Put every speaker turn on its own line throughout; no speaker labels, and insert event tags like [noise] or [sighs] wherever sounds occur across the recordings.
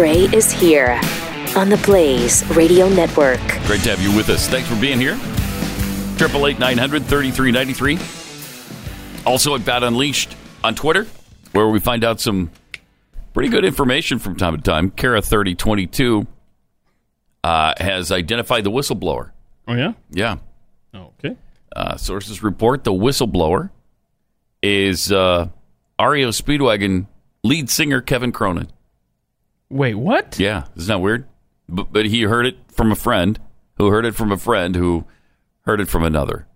Gray is here on the Blaze Radio Network.
Great to have you with us. Thanks for being here. Triple eight nine hundred thirty three ninety three. Also at Pat Unleashed on Twitter, where we find out some pretty good information from time to time. Kara thirty twenty two uh, has identified the whistleblower.
Oh yeah.
Yeah.
Okay.
Uh, sources report the whistleblower is uh, REO Speedwagon lead singer Kevin Cronin.
Wait, what?
Yeah, isn't that weird? But, but he heard it from a friend who heard it from a friend who heard it from another.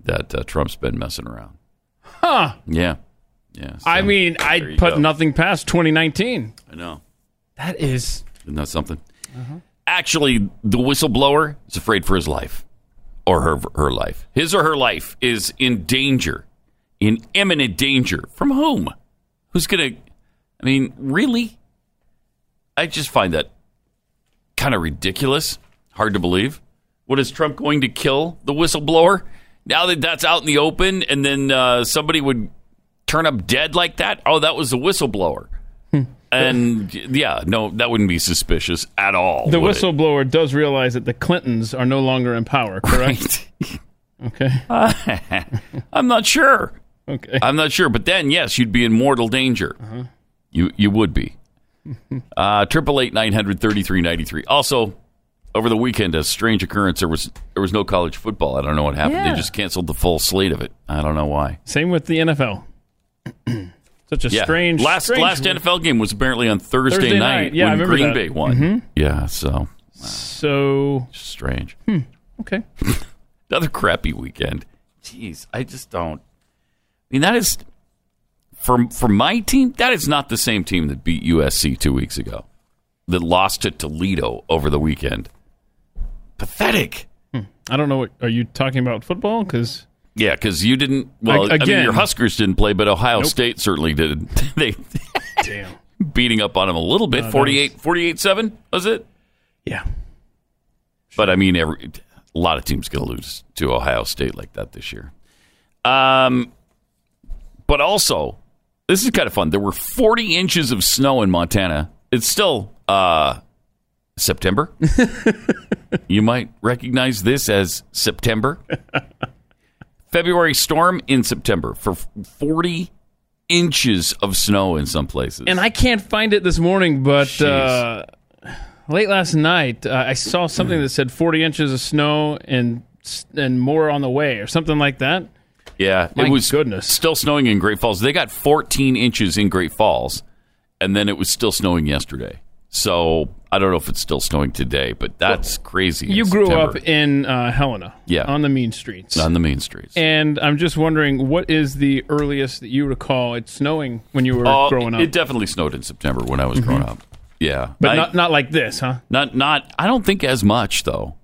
That uh, Trump's been messing around.
Huh.
Yeah, yeah.
I mean, I put
go.
nothing past 2019.
I know.
That is.
Isn't that something? Actually, the whistleblower is afraid for his life or her her life. His or her life is in danger, in imminent danger. From whom? Who's going to? I mean, really? I just find that kind of ridiculous. Hard to believe. What is Trump going to kill the whistleblower? Now that that's out in the open, and then uh, somebody would turn up dead like that? Oh, that was the whistleblower. And yeah, no, that wouldn't be suspicious at all.
The
would it?
whistleblower does realize that the Clintons are no longer in power, correct? Okay. [laughs]
I'm not sure.
Okay.
I'm not sure. But then, yes, you'd be in mortal danger. You you would be. Uh, Triple eight nine hundred thirty three ninety three. Also, over the weekend, a strange occurrence. There was there was no college football. I don't know what happened.
Yeah.
They just canceled the full slate of it. I don't know why.
Same with the NFL. [clears throat] Such a
Yeah.
strange.
last
strange
last NFL game was apparently on Thursday,
Thursday
night,
night. Yeah, I
when
remember
Green
that.
Bay won.
Mhm.
Yeah, so
So
strange.
okay. [laughs]
Another crappy weekend. Jeez, I just don't. I mean, that is for for my team. That is not the same team that beat USC two weeks ago. That lost to Toledo over the weekend. Pathetic.
I don't know. What, are you talking about football? Because
Yeah, because you didn't. Well, I mean,
again-
your Huskers didn't play, but Ohio
Nope.
State certainly did. [laughs] they
damn. [laughs]
beating up on them a little bit.
that
48 48 7 was it?
Yeah.
But I mean, every a lot of teams going to lose to Ohio State like that this year. Um, but also, this is kind of fun. There were 40 inches of snow in Montana. It's still uh, September. [laughs] you might recognize this as September. February storm in September for 40 inches of snow in some places.
And I can't find it this morning, but uh, late last night uh, I saw something that said 40 inches of snow and and more on the way, or something like that.
Yeah,
My
it was
goodness.
still snowing in Great Falls. They got 14 inches in Great Falls, and then it was still snowing yesterday. So I don't know if it's still snowing today, but that's crazy. in
You grew
September.
up in uh, Helena,
Yeah.
on the mean streets,
on the main streets.
and I'm just wondering what is the earliest that you recall it snowing when you were
Oh,
growing up,
It definitely snowed in September when I was growing up. Yeah,
but
I-
not not like this, huh?
not not. I don't think as much though.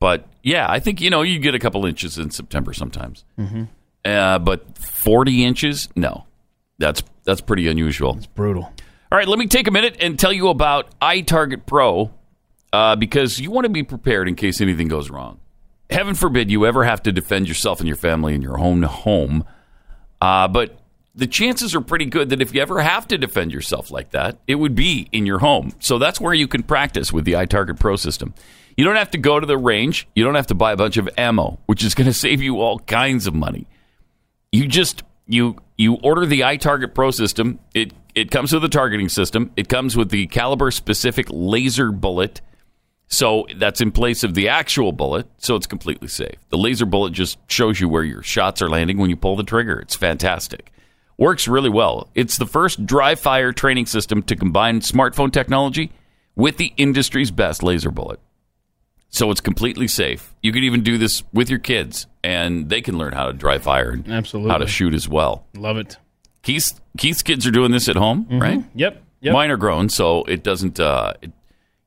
But yeah, I think you know you get a couple inches in September sometimes. Mm-hmm. Uh, but 40 inches, no, that's that's pretty unusual. It's
brutal.
All right, let me take a minute and tell you about iTarget Pro uh, because you want to be prepared in case anything goes wrong. Heaven forbid you ever have to defend yourself and your family in your home home. Uh, but the chances are pretty good that if you ever have to defend yourself like that, it would be in your home. So that's where you can practice with the iTarget Pro system. You don't have to go to the range. You don't have to buy a bunch of ammo, which is going [laughs] to save you all kinds of money you just you you order the iTarget Pro system. It it comes with a targeting system. It comes with the caliber specific laser bullet. So that's in place of the actual bullet, so it's completely safe. The laser bullet just shows you where your shots are landing when you pull the trigger. It's fantastic. Works really well. It's the first dry fire training system to combine smartphone technology with the industry's best laser bullet. So it's completely safe. You can even do this with your kids, and they can learn how to dry fire and
Absolutely.
how to shoot as well.
Love it.
Keith's Keith's kids are doing this at home, right?
Yep. Yep.
Mine are grown, so it doesn't. Uh, it,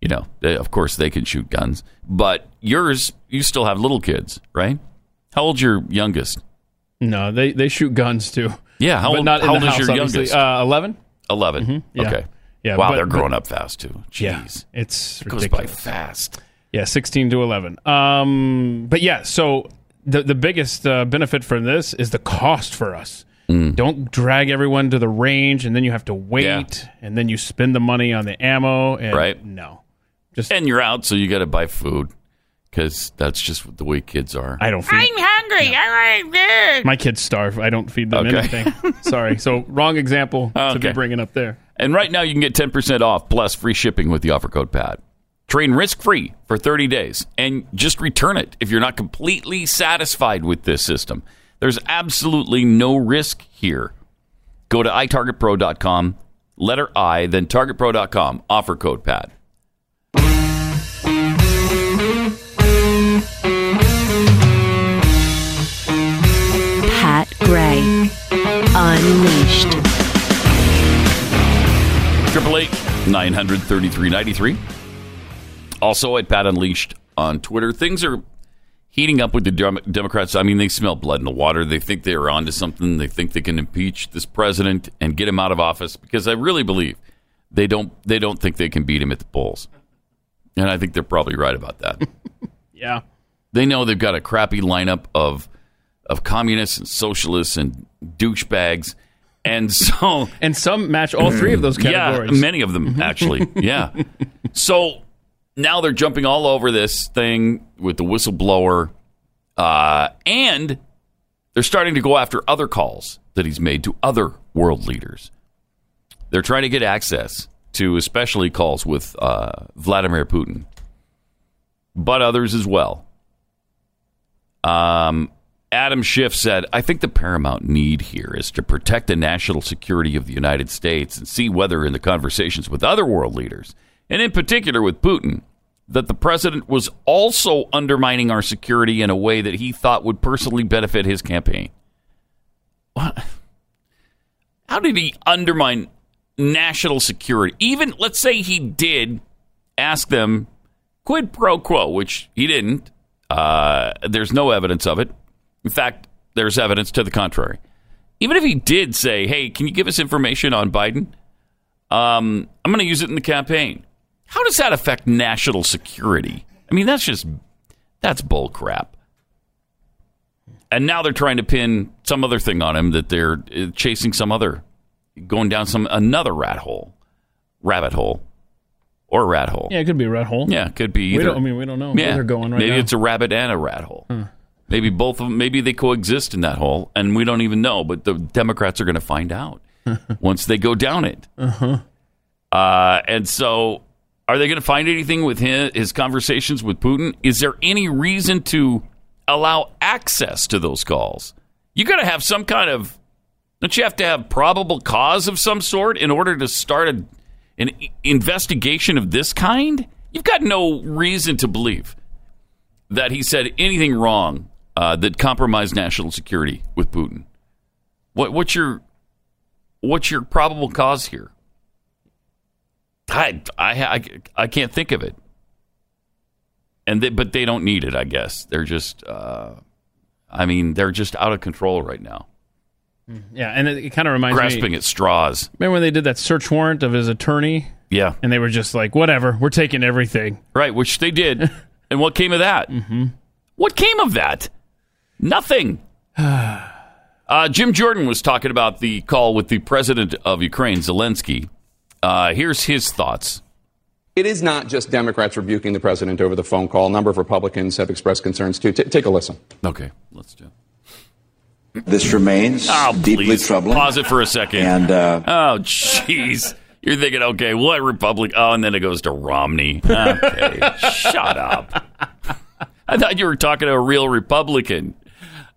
you know, they, of course they can shoot guns, but yours, you still have little kids, right? How old's your youngest?
No, they they shoot guns too.
Yeah, how old-
not
how old is your
obviously.
youngest?
Uh, Eleven.
11
yeah.
Okay.
Yeah,
Wow,
but-
they're
but-
growing up fast too. Jeez.
Yeah, it's
it goes by fast.
Yeah, sixteen to eleven. Um, but yeah, so the the biggest uh, benefit from this is the cost for us. Don't drag everyone to the range, and then you have to wait,
Yeah.
and then you spend the money on the ammo. And
Right.
No, just
And you're out, so you got to buy food because that's just the way kids are.
I don't feed.
I'm hungry. I want this.
My kids starve. I don't feed them
Okay.
anything. [laughs] Sorry. So wrong example to be
Okay.
bringing up there.
And right now, you can get 10% off plus free shipping with the offer code PAD. Train risk free for 30 days and just return it if you're not completely satisfied with this system. There's absolutely no risk here. Go to itargetpro.com, letter I, then targetpro.com, offer code PAD.
Pat Gray. Unleashed.
Triple eight nine hundred thirty three ninety three. Also at Pat Unleashed on Twitter. Things are heating up with the Democrats. I mean, they smell blood in the water. They think they are onto something. They think they can impeach this president and get him out of office because I really believe they don't. They don't think they can beat him at the polls, and I think they're probably right about that. [laughs]
Yeah.
they know they've got a crappy lineup of of communists and socialists and douchebags, and [laughs] so
And some match all three of those categories.
yeah, many of them mm-hmm. actually. yeah. [laughs] So now they're jumping all over this thing with the whistleblower, uh, and they're starting to go after other calls that he's made to other world leaders. They're trying to get access to especially calls with uh, Vladimir Putin, but others as well. Um, Adam Schiff said, I think the paramount need here is to protect the national security of the United States and see whether in the conversations with other world leaders, and in particular with Putin, that the president was also undermining our security in a way that he thought would personally benefit his campaign. What? How did he undermine national security? Even, let's say he did ask them quid pro quo, which he didn't. Uh, there's no evidence of it. In fact, there's evidence to the contrary. Even if he did say, "Hey, can you give us information on Biden?" Um, I'm going to use it in the campaign. How does that affect national security? I mean, that's just that's bull crap. And now they're trying to pin some other thing on him that they're uh, chasing some other, going down some another rat hole, rabbit hole, or rat hole.
Yeah, it could be a rat hole.
Yeah, it could be either.
We don't, I mean, we don't know where they're going right
maybe
now.
it's a rabbit and a rat hole. Maybe both of them. Maybe they coexist in that hole, and we don't even know. But the Democrats are going to find out [laughs] once they go down it. Uh-huh. and so, are they going to find anything with his, his conversations with Putin? Is there any reason to allow access to those calls? You got to have some kind of. Don't you have to have probable cause of some sort in order to start a, an investigation of this kind? You've got no reason to believe that he said anything wrong uh, that compromised national security with Putin. What, what's your what's your probable cause here? I, I, I, I can't think of it. And they, but they don't need it. I guess they're just. Uh, I mean, they're just out of control right now,
yeah, and it, it kind of reminds
grasping
me.
Grasping at straws.
Remember when they did that search warrant of his attorney,
Yeah,
and they were just like, "Whatever, we're taking everything."
right. Which they did. [laughs] and what came of that? Mm-hmm. What came of that? Nothing. [sighs] Uh, Jim Jordan was talking about the call with the president of Ukraine, Zelensky. Uh, here's his thoughts.
It is not just Democrats rebuking the president over the phone call. A number of Republicans have expressed concerns too. T- take a listen.
Okay, let's do.
This remains
Oh,
deeply
please.
troubling.
Pause it for a second.
And uh,
oh, jeez. You're thinking, okay, what Republic? Oh, and then it goes to Romney. Okay, [laughs] shut up. [laughs] I thought you were talking to a real Republican.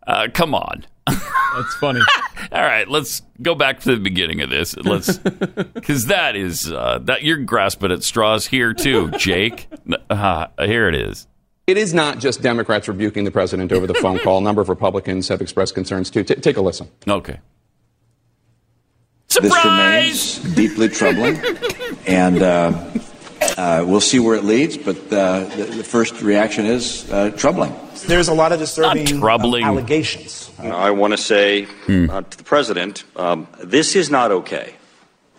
Uh, come on.
That's funny. [laughs]
All right, let's go back to the beginning of this. Let's, [laughs] because that is uh, that you're grasping at straws here too, Jake. [laughs] Uh, here it is.
It is not just Democrats rebuking the president over the phone call. A number of Republicans have expressed concerns too. T- take a listen.
Okay.
this remains deeply troubling. and uh, uh, we'll see where it leads, but uh, the, the first reaction is uh, troubling.
There's a lot of disturbing um,
troubling.
allegations.
I want to say uh, to the president, um, this is not okay.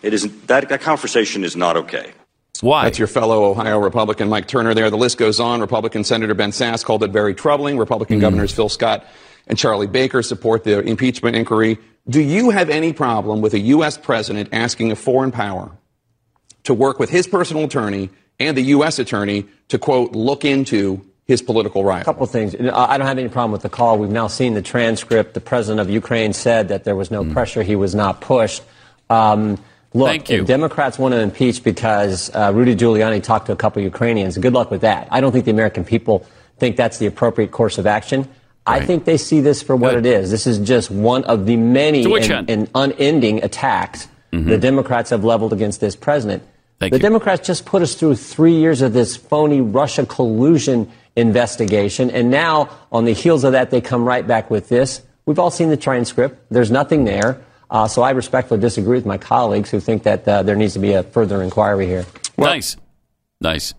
It is that, that conversation is not okay.
Why?
That's your fellow Ohio Republican Mike Turner there. The list goes on. Republican Senator Ben Sasse called it very troubling. Republican Governors Phil Scott and Charlie Baker support the impeachment inquiry. Do you have any problem with a U.S. president asking a foreign power to work with his personal attorney and the U.S. attorney to, quote, look into his political rival?
A couple things. I don't have any problem with the call. We've now seen the transcript. The president of Ukraine said that there was no mm. pressure. He was not pushed. Um, look, Democrats want to impeach because uh, Rudy Giuliani talked to a couple of Ukrainians, good luck with that. I don't think the American people think that's the appropriate course of action. Right. I think they see this for what Good. it is. This is just one of the many and, and, unending attacks mm-hmm. the Democrats have leveled against this president.
Thank
the
you.
Democrats just put us through three years of this phony Russia collusion investigation, and now on the heels of that, they come right back with this. We've all seen the transcript. There's nothing there. Uh, so I respectfully disagree with my colleagues who think that uh, there needs to be a further inquiry here.
Well, nice, nice.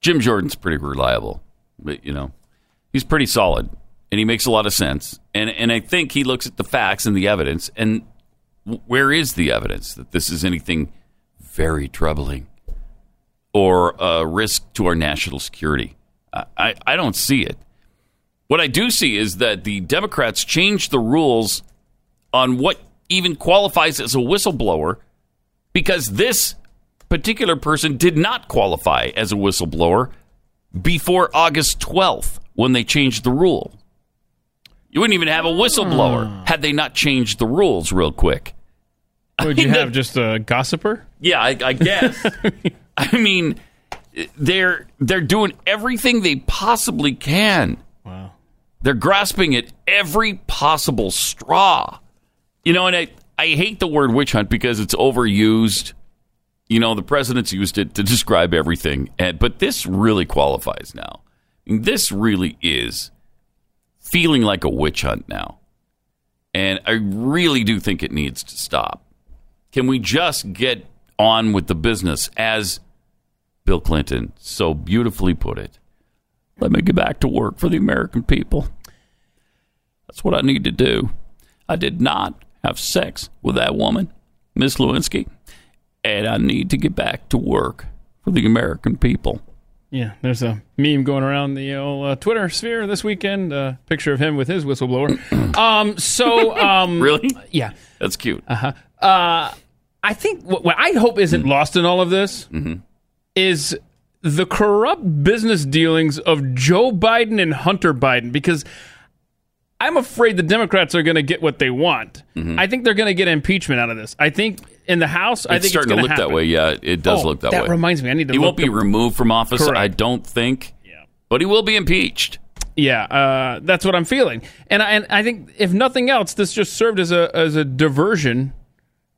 Jim Jordan's pretty reliable, but you know, he's pretty solid and he makes a lot of sense. And and I think he looks at the facts and the evidence. And where is the evidence that this is anything very troubling or a risk to our national security? I, I don't see it. What I do see is that the Democrats changed the rules on what even qualifies as a whistleblower because this particular person did not qualify as a whistleblower before August 12th when they changed the rule. You wouldn't even have a whistleblower hmm. had they not changed the rules real quick.
Would [laughs] you have just a gossiper?
Yeah, I, I guess. [laughs] I mean, they're they're doing everything they possibly can.
Wow.
They're grasping at every possible straw. You know, and I, I hate the word witch hunt because it's overused. You know, the president's used it to describe everything, and, but this really qualifies now. This really is feeling like a witch hunt now. And I really do think it needs to stop. Can we just get on with the business as Bill Clinton so beautifully put it? Let me get back to work for the American people. That's what I need to do. I did not have sex with that woman, Miss Lewinsky, and I need to get back to work for the American people.
Yeah, there's a meme going around the old, uh, Twitter sphere this weekend. A uh, picture of him with his whistleblower. [clears throat] um, so um,
really,
yeah,
that's cute.
Uh-huh. Uh I think what, what, I hope isn't mm lost in all of this
mm-hmm.
Is the corrupt business dealings of Joe Biden and Hunter Biden because I'm afraid the Democrats are going to get what they want. Mm-hmm. I think they're going to get impeachment out of this. I think in the House,
it's
I think
starting
it's
to look
happen.
that way. Yeah, it does
oh,
look that,
that
way.
That reminds me, I need to.
He won't be removed from office.
Correct.
I don't think.
Yeah,
but he will be impeached.
Yeah, uh, that's what I'm feeling, and I, and I think if nothing else, this just served as a as a diversion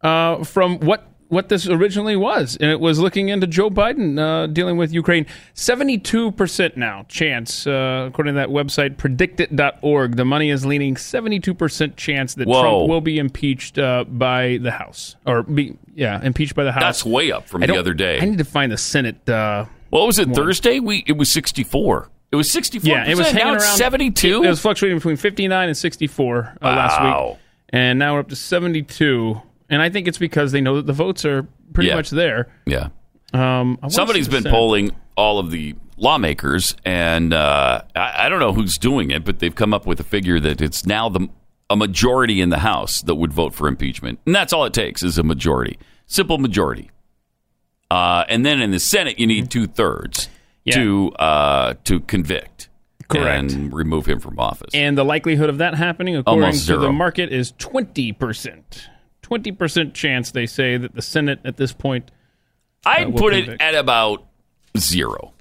uh, from what what this originally was, and it was looking into Joe Biden uh, dealing with Ukraine. Seventy-two percent now chance, uh, according to that website, predictit.org. The money is leaning seventy-two percent chance that
Whoa.
Trump will be impeached uh, by the House, or be yeah, impeached by the House.
That's way up from the other day.
I need to find the Senate. Uh,
what was it? One. Thursday? We it was sixty-four. It was sixty-four.
Yeah, it was hanging
now
around
seventy-two.
It was fluctuating between fifty-nine and sixty-four uh, wow. last week, and now we're up to seventy-two and I think it's because they know that the votes are pretty
yeah.
much there.
Yeah.
Um,
Somebody's been polling all of the lawmakers, and uh, I, I, don't know who's doing it, but they've come up with a figure that it's now the a majority in the House that would vote for impeachment, and that's all it takes is a majority, simple majority. Uh, and then in the Senate, you need two thirds yeah. to uh, to convict.
Correct.
And remove him from office.
And the likelihood of that happening, according to the market, is 20%. 20% chance, they say, that the Senate at this point.
Uh, I'd put convict. it at about zero.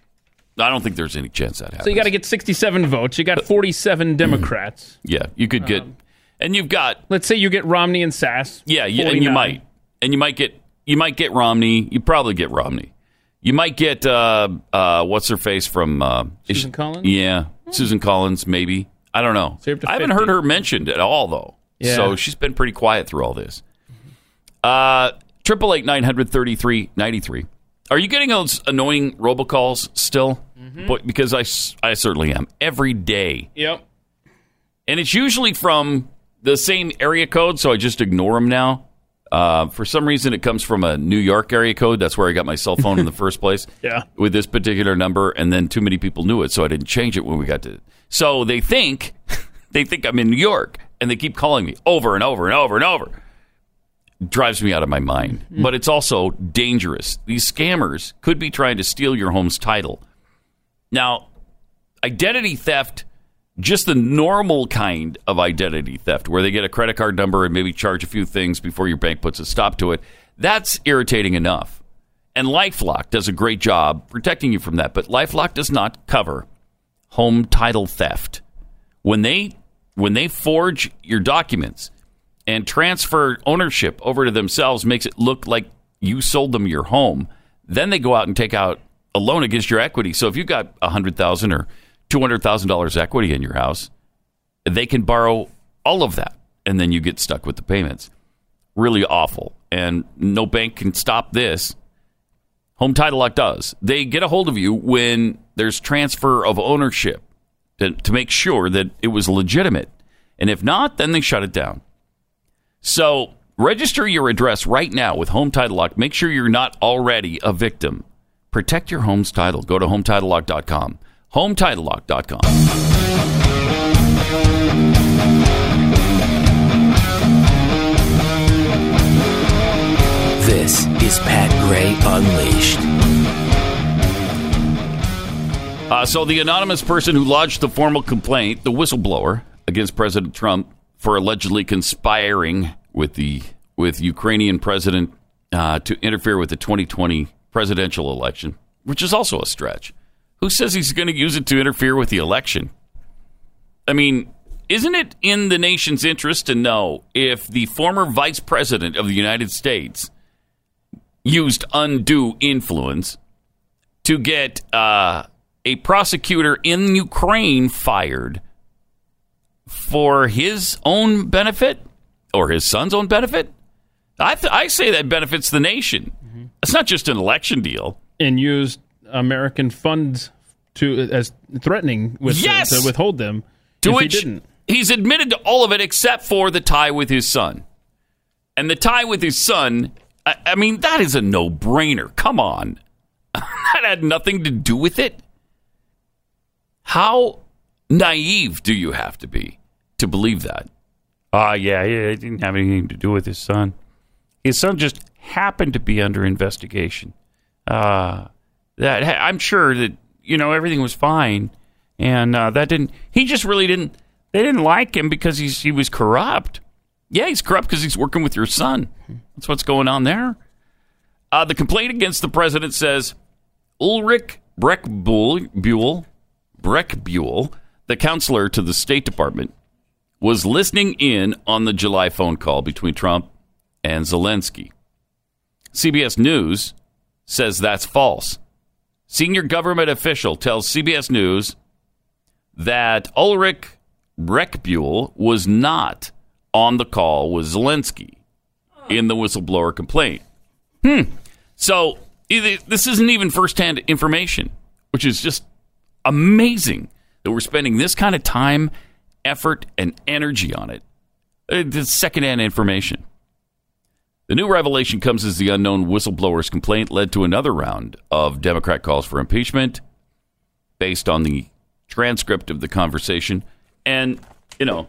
I don't think there's any chance that happens.
So you got to get 67 votes. You got 47 Democrats.
Yeah, you could get, um, and you've got.
Let's say you get Romney and Sasse.
Yeah, yeah, and you might, and you might get, you might get Romney. You probably get Romney. You might get uh, uh, what's her face from uh,
Susan Collins.
Yeah, hmm. Susan Collins, maybe. I don't know.
So
I haven't heard her mentioned at all though. Yeah. So she's been pretty quiet through all this. Uh, triple eight nine hundred thirty three ninety three. Are you getting those annoying robocalls still? Mm-hmm. But, because I, I certainly am every day.
Yep.
And it's usually from the same area code, so I just ignore them now. Uh, for some reason, it comes from a New York area code. That's where I got my cell phone in the [laughs] first place.
Yeah.
With this particular number, and then too many people knew it, so I didn't change it when we got to. So they think, [laughs] they think I'm in New York, and they keep calling me over and over and over and over. Drives me out of my mind. Mm. But it's also dangerous. These scammers could be trying to steal your home's title. Now, identity theft, just the normal kind of identity theft, where they get a credit card number and maybe charge a few things before your bank puts a stop to it, that's irritating enough. And Lifelock does a great job protecting you from that. But Lifelock does not cover home title theft. When they when they forge your documents and transfer ownership over to themselves makes it look like you sold them your home. Then they go out and take out a loan against your equity. So if you've got a hundred thousand or two hundred thousand dollars equity in your house, they can borrow all of that, and then you get stuck with the payments. Really awful, and no bank can stop this. Home Title Lock does. They get a hold of you when there's transfer of ownership to, to make sure that it was legitimate. And if not, then they shut it down. So register your address right now with Home Title Lock. Make sure you're not already a victim. Protect your home's title. Go to HometitleLock.com. HometitleLock.com.
This is Pat Gray Unleashed.
Uh, so, the anonymous person who lodged the formal complaint, the whistleblower against President Trump for allegedly conspiring with the with Ukrainian president uh, to interfere with the 2020 presidential election, which is also a stretch. Who says he's going to use it to interfere with the election? I mean, isn't it in the nation's interest to know if the former vice president of the United States used undue influence to get uh, a prosecutor in Ukraine fired for his own benefit or his son's own benefit? I, th- I say that benefits the nation. Mm-hmm. It's not just an election deal.
And used American funds to as threatening with
yes!
the, to withhold them.
To which he didn't. he's admitted to all of it except for the tie with his son. And the tie with his son I, I mean, that is a no brainer. Come on. [laughs] that had nothing to do with it. How naive do you have to be to believe that? Ah, uh, yeah, it didn't have anything to do with his son. His son just happened to be under investigation. Uh, that I'm sure that you know everything was fine, and uh, that didn't. He just really didn't. They didn't like him because he's he was corrupt. Yeah, he's corrupt because he's working with your son. That's what's going on there. Uh, the complaint against the president says Ulrich Brechbuhl, Brechbuhl, the counselor to the State Department, was listening in on the July phone call between Trump and Zelensky. CBS News says that's false. Senior government official tells CBS News that Ulrich Brechbuhl was not on the call with Zelensky in the whistleblower complaint. Hmm. So this isn't even firsthand information, which is just amazing that we're spending this kind of time, effort, and energy on it. It's uh, secondhand information. The new revelation comes as the unknown whistleblower's complaint led to another round of Democrat calls for impeachment based on the transcript of the conversation. And, you know,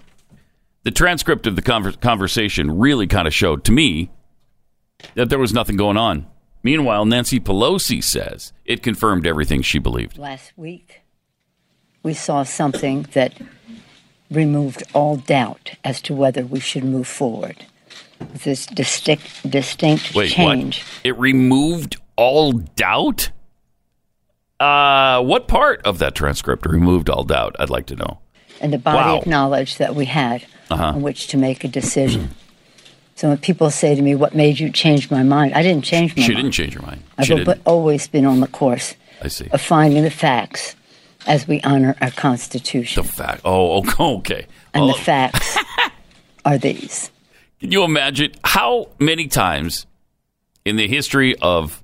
the transcript of the conver- conversation really kind of showed to me that there was nothing going on. Meanwhile, Nancy Pelosi says it confirmed everything she believed.
Last week, we saw something that removed all doubt as to whether we should move forward. This distinct, distinct
Wait,
change.
What? It removed all doubt? Uh, what part of that transcript removed all doubt? I'd like to know.
And the body wow. knowledge that we had uh-huh. on which to make a decision. [clears throat] so when people say to me, "What made you change my mind?" I didn't change my
she
mind.
She didn't change your mind.
I've
didn't.
always been on the course.
I see.
Of finding the facts as we honor our Constitution.
The fact. Oh, oh [laughs] okay.
And
oh.
the facts [laughs] are these.
Can you imagine how many times in the history of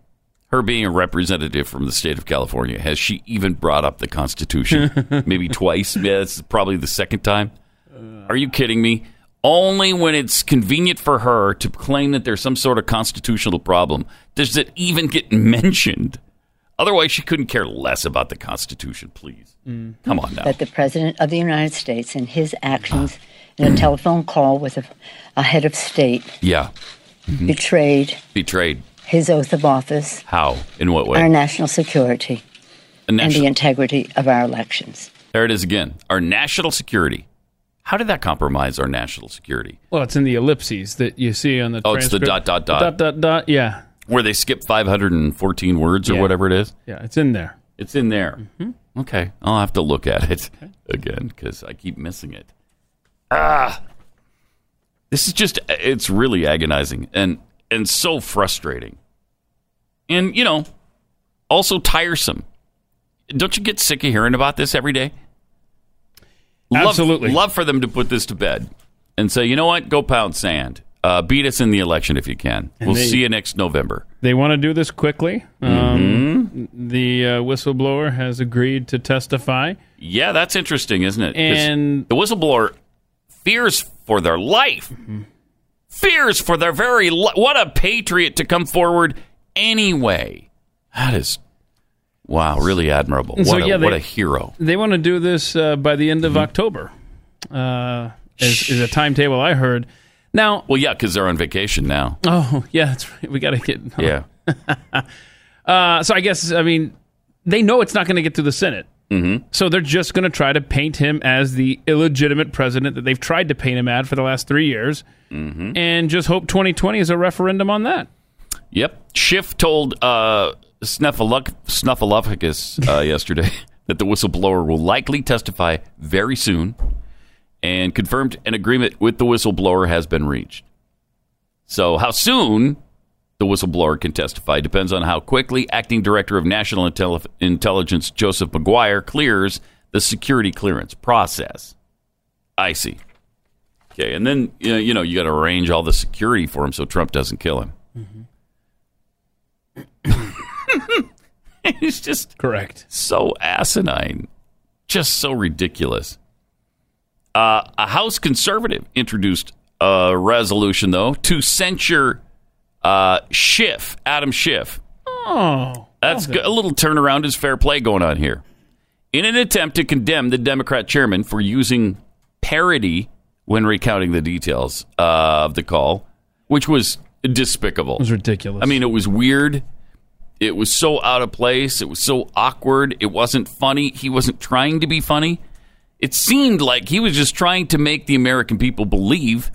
her being a representative from the state of California has she even brought up the Constitution? [laughs] Maybe twice. Yeah, that's probably the second time. Are you kidding me? Only when it's convenient for her to claim that there's some sort of constitutional problem does it even get mentioned. Otherwise, she couldn't care less about the Constitution, please. Mm. Come on now.
That the President of the United States and his actions in a telephone call with a, a head of state.
Yeah.
Mm-hmm. Betrayed.
Betrayed.
His oath of office.
How? In what way?
Our national security. National- and the integrity of our elections.
There it is again. Our national security. How did that compromise our national security?
Well, it's in the ellipses that you see on the.
Oh, it's the dot dot dot
dot dot dot. Yeah,
where they skip 514 words or yeah. whatever it is.
Yeah, it's in there.
It's in there. Mm-hmm. Okay, I'll have to look at it again because I keep missing it. Ah, this is just—it's really agonizing and and so frustrating, and you know, also tiresome. Don't you get sick of hearing about this every day?
Absolutely.
Love, love for them to put this to bed and say, you know what, go pound sand. Uh, beat us in the election if you can. And we'll they, see you next November.
They want to do this quickly. Um, mm-hmm. The uh, whistleblower has agreed to testify.
Yeah, that's interesting, isn't it?
And
the whistleblower fears for their life, mm-hmm. fears for their very li- what a patriot to come forward anyway. That is Wow, really admirable. So, what, a, they, what a hero.
They want to do this uh, by the end of mm-hmm. October, uh, is, is, a timetable I heard. Now,
well, yeah, because they're on vacation now.
Oh, yeah, that's right. We got to get.
Oh. Yeah. [laughs]
uh, so I guess I mean they know it's not going to get to the Senate,
mm-hmm.
so they're just going to try to paint him as the illegitimate president that they've tried to paint him at for the last three years,
mm-hmm.
and just hope 2020 is a referendum on that.
Yep. Schiff told uh, Snuffleupagus uh, [laughs] yesterday that the whistleblower will likely testify very soon and confirmed an agreement with the whistleblower has been reached. So, how soon the whistleblower can testify depends on how quickly acting director of national Intelli- intelligence Joseph Maguire clears the security clearance process. I see. Okay, and then you know you, know, you got to arrange all the security for him so Trump doesn't kill him.
Mm-hmm. [laughs]
He's just
correct.
So asinine, just so ridiculous. Uh, a House conservative introduced a resolution, though, to censure uh, Schiff, Adam Schiff.
Oh,
that's good. a little turnaround is fair play going on here. In an attempt to condemn the Democrat chairman for using parody when recounting the details of the call, which was despicable. It
was ridiculous.
I mean, it was weird. It was so out of place. It was so awkward. It wasn't funny. He wasn't trying to be funny. It seemed like he was just trying to make the American people believe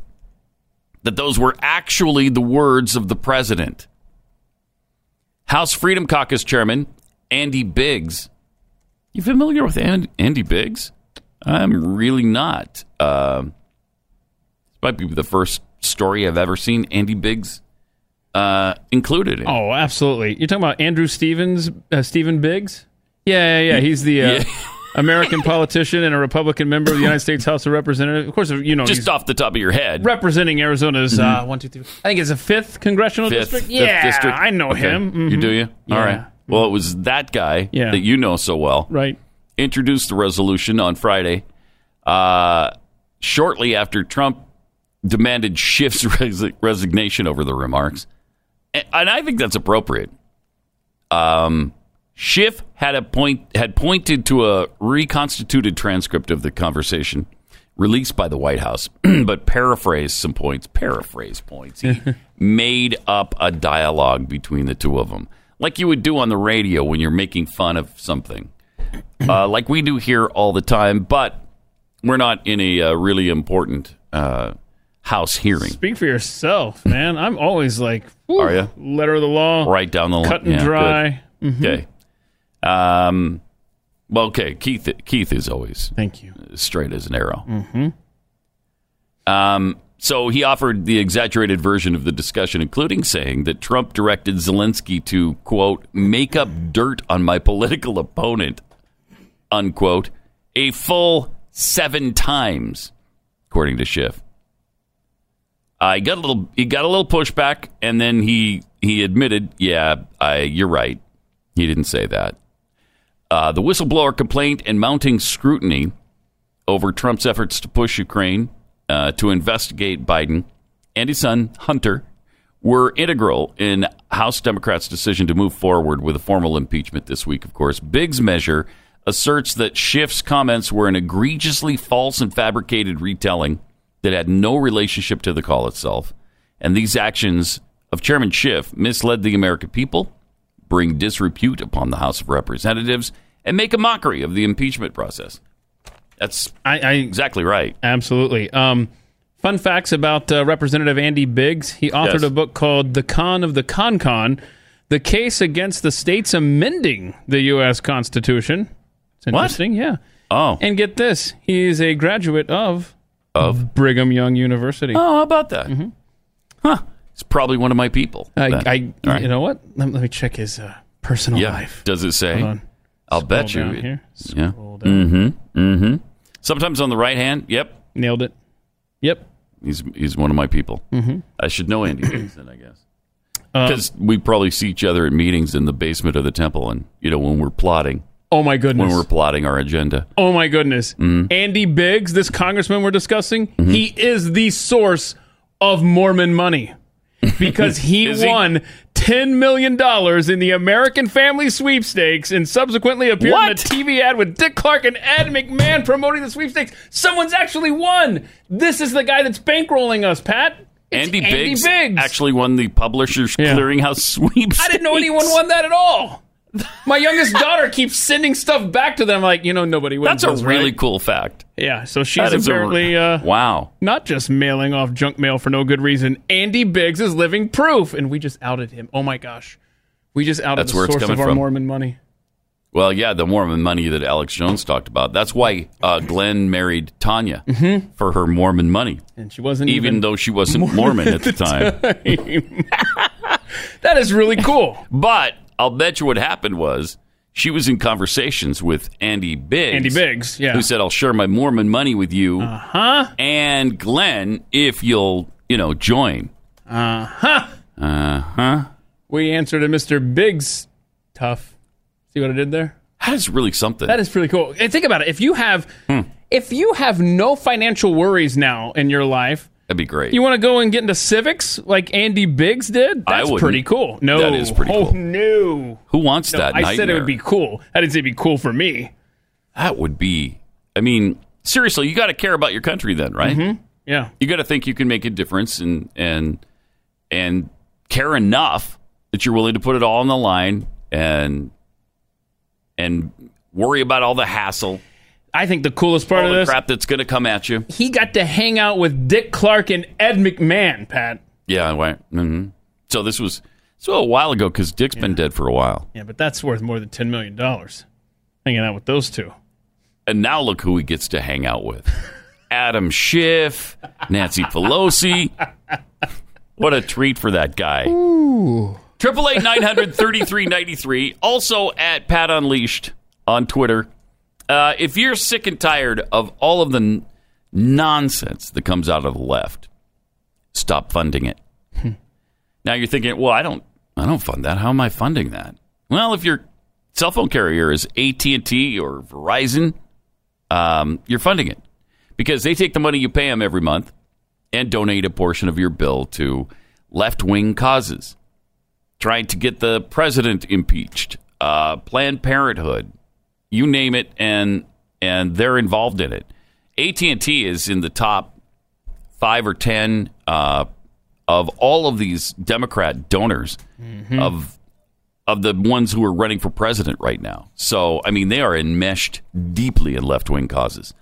that those were actually the words of the president. House Freedom Caucus Chairman Andy Biggs. You familiar with Andy Biggs? I'm really not. Uh, this might be the first story I've ever seen Andy Biggs uh, included in.
Oh, absolutely. You're talking about Andrew Stevens, uh, Stephen Biggs? Yeah, yeah, yeah. He's the uh, yeah. American politician and a Republican member of the United States House of Representatives. Of course, you know,
just off the top of your head,
representing Arizona's uh, mm-hmm. uh, one, two, three. I think it's a fifth congressional
fifth,
district.
Fifth
yeah,
district.
I know
okay.
him.
Mm-hmm. You do you?
Yeah.
All right. Well, it was that guy
yeah.
that you know so well.
Right.
Introduced the resolution on Friday, uh, shortly after Trump demanded Schiff's [laughs] res- resignation over the remarks and I think that's appropriate. Um, Schiff had a point had pointed to a reconstituted transcript of the conversation released by the White House, [clears throat] but paraphrased some points. Paraphrase points. He [laughs] made up a dialogue between the two of them, like you would do on the radio when you're making fun of something, uh, [clears throat] like we do here all the time. But we're not in a uh, really important. Uh, House hearing.
Speak for yourself, man. I'm always like,
are you
letter of the law,
right down the line,
cut and yeah, dry.
Mm-hmm. Okay. Um. Well, okay. Keith. Keith is always
thank you
straight as an arrow.
Mm-hmm.
Um. So he offered the exaggerated version of the discussion, including saying that Trump directed Zelensky to quote make up dirt on my political opponent, unquote, a full seven times, according to Schiff. Uh, he got a little he got a little pushback, and then he he admitted, yeah, I, you're right. He didn't say that. Uh, the whistleblower complaint and mounting scrutiny over Trump's efforts to push Ukraine uh, to investigate Biden and his son Hunter were integral in House Democrats' decision to move forward with a formal impeachment this week. Of course, Biggs' measure asserts that Schiff's comments were an egregiously false and fabricated retelling that had no relationship to the call itself. And these actions of Chairman Schiff misled the American people, bring disrepute upon the House of Representatives, and make a mockery of the impeachment process. That's
I, I
exactly right.
Absolutely. Um, fun facts about uh, Representative Andy Biggs. He authored
Yes.
a book called "The Con of the Con Con: The Case Against the States Amending the U.S. Constitution." It's interesting. Yeah.
Oh.
And get this: he is a graduate of
of
Brigham Young University.
Oh, how about that? Huh. It's probably one of my people.
I. I
right.
you know what? Let, me check his uh, personal
yeah.
life.
Does it say? I'll bet you. it-
here.
Yeah.
Down.
Mm-hmm. Mm-hmm. Sometimes on the right hand. Yep.
Nailed it. Yep.
He's he's one of my people.
Mhm.
I should know Andy Biggs I guess.
Um,
Because we probably see each other at meetings in the basement of the temple, and you know when we're plotting,
Oh my goodness.
when we're plotting our agenda.
Oh my goodness.
Mhm.
Andy Biggs, this congressman we're discussing,
Mm-hmm.
he is the source of Mormon money because he [laughs]
Is he?
won $10 million in the American Family Sweepstakes and subsequently appeared in a TV ad with Dick Clark and Ed McMahon promoting the sweepstakes. Someone's actually won. This is the guy that's bankrolling us, Pat. It's
Andy,
Andy
Biggs,
Biggs.
actually won the Publishers Clearinghouse sweeps.
I didn't know anyone won that at all. My youngest daughter keeps sending stuff back to them like, you know, nobody wins
That's a
those,
really
right?
cool fact.
Yeah, so she's
That is a-
apparently uh,
wow.
not just mailing off junk mail for no good reason. Andy Biggs is living proof, and we just outed him. Oh my gosh, we just outed
That's
the
where it's
source of our
from.
Mormon money.
Well, yeah, the Mormon money that Alex Jones talked about. That's why uh, Glenn married Tania for her Mormon money,
And she wasn't
even,
even,
though she wasn't Mormon, at the time. [laughs]
that is really cool.
But I'll bet you what happened was she was in conversations with Andy Biggs.
Andy Biggs, yeah.
Who said, I'll share my Mormon money with you
Huh?
and Glenn if you'll, you know, join.
Uh huh.
Uh huh.
We answered to Mr. Biggs. Tough. See what I did there?
That is really something.
That is pretty cool. And think about it. If you have,
Hmm.
if you have no financial worries now in your life,
That'd be great.
you want to go and get into civics like Andy Biggs did? That's
wouldn't.
pretty cool. No,
That is pretty
oh,
cool.
No,
Who wants
No,
that
I
nightmare?
said it would be cool. I didn't say it'd be cool for me.
That would be. I mean, seriously, you got to care about your country then, right?
Mhm. Yeah.
You got to think you can make a difference and and and care enough that you're willing to put it all on the line and and worry about all the hassle,
I think the coolest part
all
of
the
this,
crap that's going to come at you.
he got to hang out with Dick Clark and Ed McMahon, Pat.
Yeah, right. hmm So this was so a while ago because Dick's been dead for a while,
Yeah, but that's worth more than $10 million. Hanging out with those two.
and now look who he gets to hang out with: [laughs] Adam Schiff, Nancy Pelosi. What a treat for that guy. Triple eight nine hundred thirty three ninety three. Also at Pat Unleashed on Twitter. Uh, if you're sick and tired of all of the n- nonsense that comes out of the left, stop funding it. now you're thinking, well, I don't, I don't fund that. How am I funding that? Well, if your cell phone carrier is AT and T or Verizon, um, you're funding it because they take the money you pay them every month and donate a portion of your bill to left wing causes trying to get the president impeached, uh, Planned Parenthood, you name it, and and they're involved in it. AT and T is in the top five or ten uh, of all of these Democrat donors of of the ones who are running for president right now. So I mean, they are enmeshed deeply in left wing causes.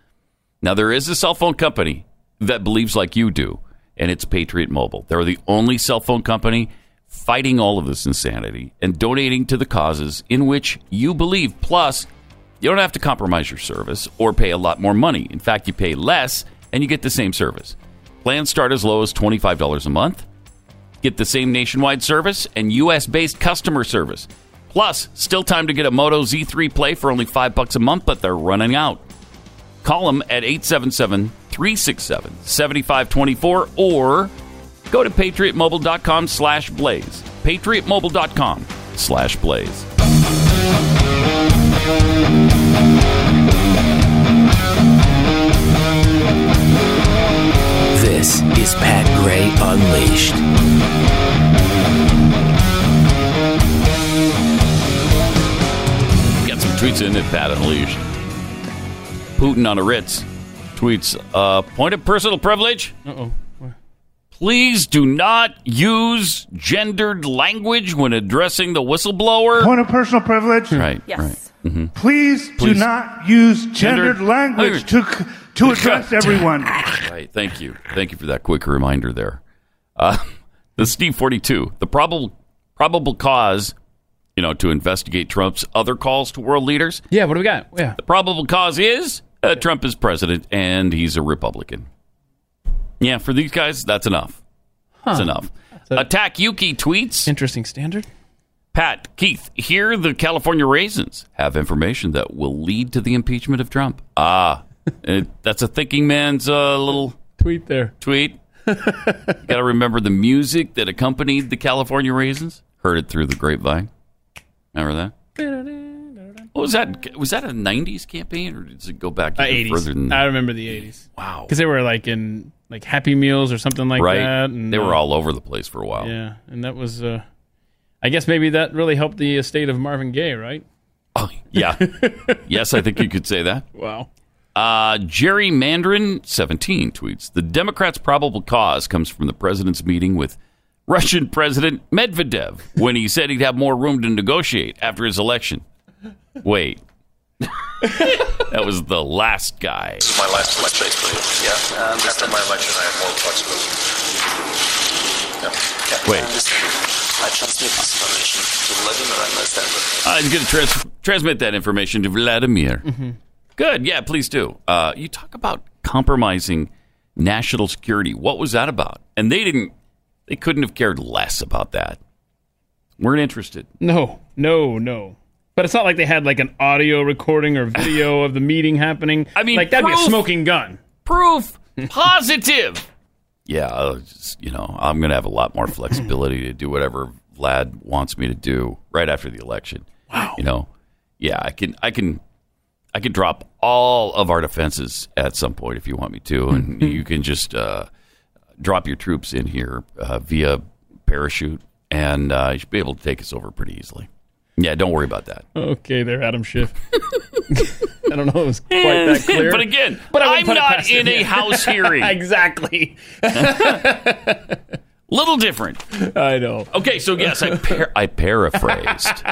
Now there is a cell phone company that believes like you do, and it's Patriot Mobile. They're the only cell phone company fighting all of this insanity and donating to the causes in which you believe. Plus, you don't have to compromise your service or pay a lot more money. In fact, you pay less and you get the same service. Plans start as low as $25 a month. Get the same nationwide service and US based customer service. Plus, still time to get a Moto Z3 Play for only 5 bucks a month, but they're running out. Call them at 877 367 7524 or go to patriotmobile.com slash blaze. Patriotmobile.com slash blaze.
This is Pat Gray Unleashed.
Got some tweets in at Pat Unleashed. Putin on a Ritz. tweets, uh, point of personal privilege.
Uh-oh.
Please do not use gendered language when addressing the whistleblower.
Point of personal privilege.
Right.
Yes.
Right. Mm-hmm.
Please, do not use gendered,
Gendered
language to to address everyone.
Right. Thank you. Thank you for that quick reminder there. Uh, [laughs] the Steve 42, the probable probable cause, you know, to investigate Trump's other calls to world leaders.
Yeah, what do we got? Yeah.
The probable cause is uh, Trump is president and he's a Republican. Yeah, for these guys, that's enough. That's
Huh.
enough. Attack Yuki tweets.
Interesting standard.
Pat, Keith, here the California raisins have information that will lead to the impeachment of Trump. Ah, [laughs] it, that's a thinking man's uh, little
Tweet there.
tweet. Got to remember the music that accompanied the California raisins. Heard it through the grapevine. Remember that? What was that? Was that a '90s campaign, or did it go back
Uh,
even
80s.
further than
I remember the 80s.
Wow.
Because they were like in like Happy Meals or something like
right?
that. And,
they were
uh,
all over the place for a while.
Yeah, and that was. Uh, I guess maybe that really helped the estate of Marvin Gaye, right?
Oh, yeah. [laughs] yes, I think you could say that.
Wow.
Uh, Jerry Mandarin 17 tweets The Democrats' probable cause comes from the president's meeting with Russian President Medvedev when he said he'd have more room to negotiate after his election. Wait. [laughs] that was the last guy.
This is my last election, basically. Yeah. After my election, I have more flexibility. Yeah. yeah.
Wait.
I transmit this information to Vladimir and understand
Uh, he's going to trans- transmit that information to Vladimir. Good. Yeah, please do. Uh, you talk about compromising national security. What was that about? And they didn't, they couldn't have cared less about that. Weren't interested.
No, no, no. But it's not like they had like an audio recording or video of the meeting happening.
I mean,
like that'd be
proof.
a smoking gun.
Proof positive. Yeah, just, you know, I'm going to have a lot more flexibility to do whatever Vlad wants me to do right after the election. Wow. You know, yeah, I can, I can, I can drop all of our defenses at some point if you want me to, and you can just uh, drop your troops in here uh, via parachute, and uh, you should be able to take us over pretty easily. Yeah, don't worry about that.
Okay, there, Adam Schiff. [laughs] [laughs] I don't know. It was quite that clear.
But again,
But I wouldn't
I'm not in
him.
a House [laughs] hearing.
exactly. [laughs]
Little different.
I know.
Okay, so yes, I par- I paraphrased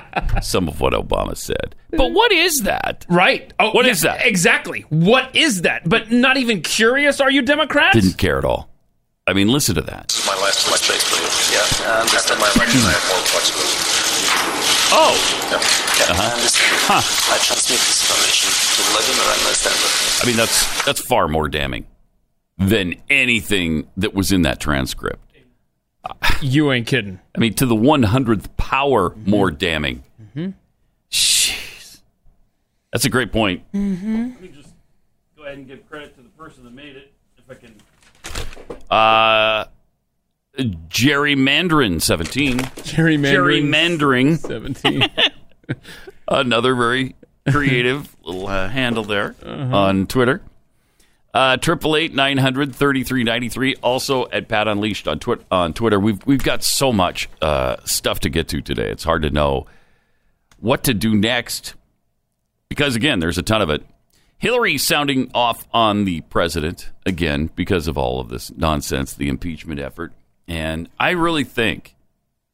some of what Obama said. But what is that?
Right. Oh,
What
yeah,
is that?
Exactly. What is that? But not even curious, are you Democrats?
Didn't care at all. I mean, listen to that.
This is my last election, basically. Yeah. After my election, I have more flexibility.
Oh.
Yeah. yeah.
Uh-huh.
I understand. I transmit this information to Vladimir and understand
I mean, that's that's far more damning than anything that was in that transcript.
You ain't kidding.
I mean, to the 100th power, more damning.
Mm-hmm.
Jeez. That's a great point.
Mm-hmm.
Let me just go ahead and give credit to the person that made it, if I can. Uh, Jerry Mandarin, 17.
Jerry Mandarin,
Gerrymandering.
17. [laughs]
Another very creative little uh, handle there
Uh-huh.
on Twitter. Uh, Triple eight nine hundred thirty three ninety three. Also at Pat Unleashed on Twi- on Twitter. We've we've got so much uh, stuff to get to today. It's hard to know what to do next because again, there's a ton of it. Hillary sounding off on the president again because of all of this nonsense, the impeachment effort, and I really think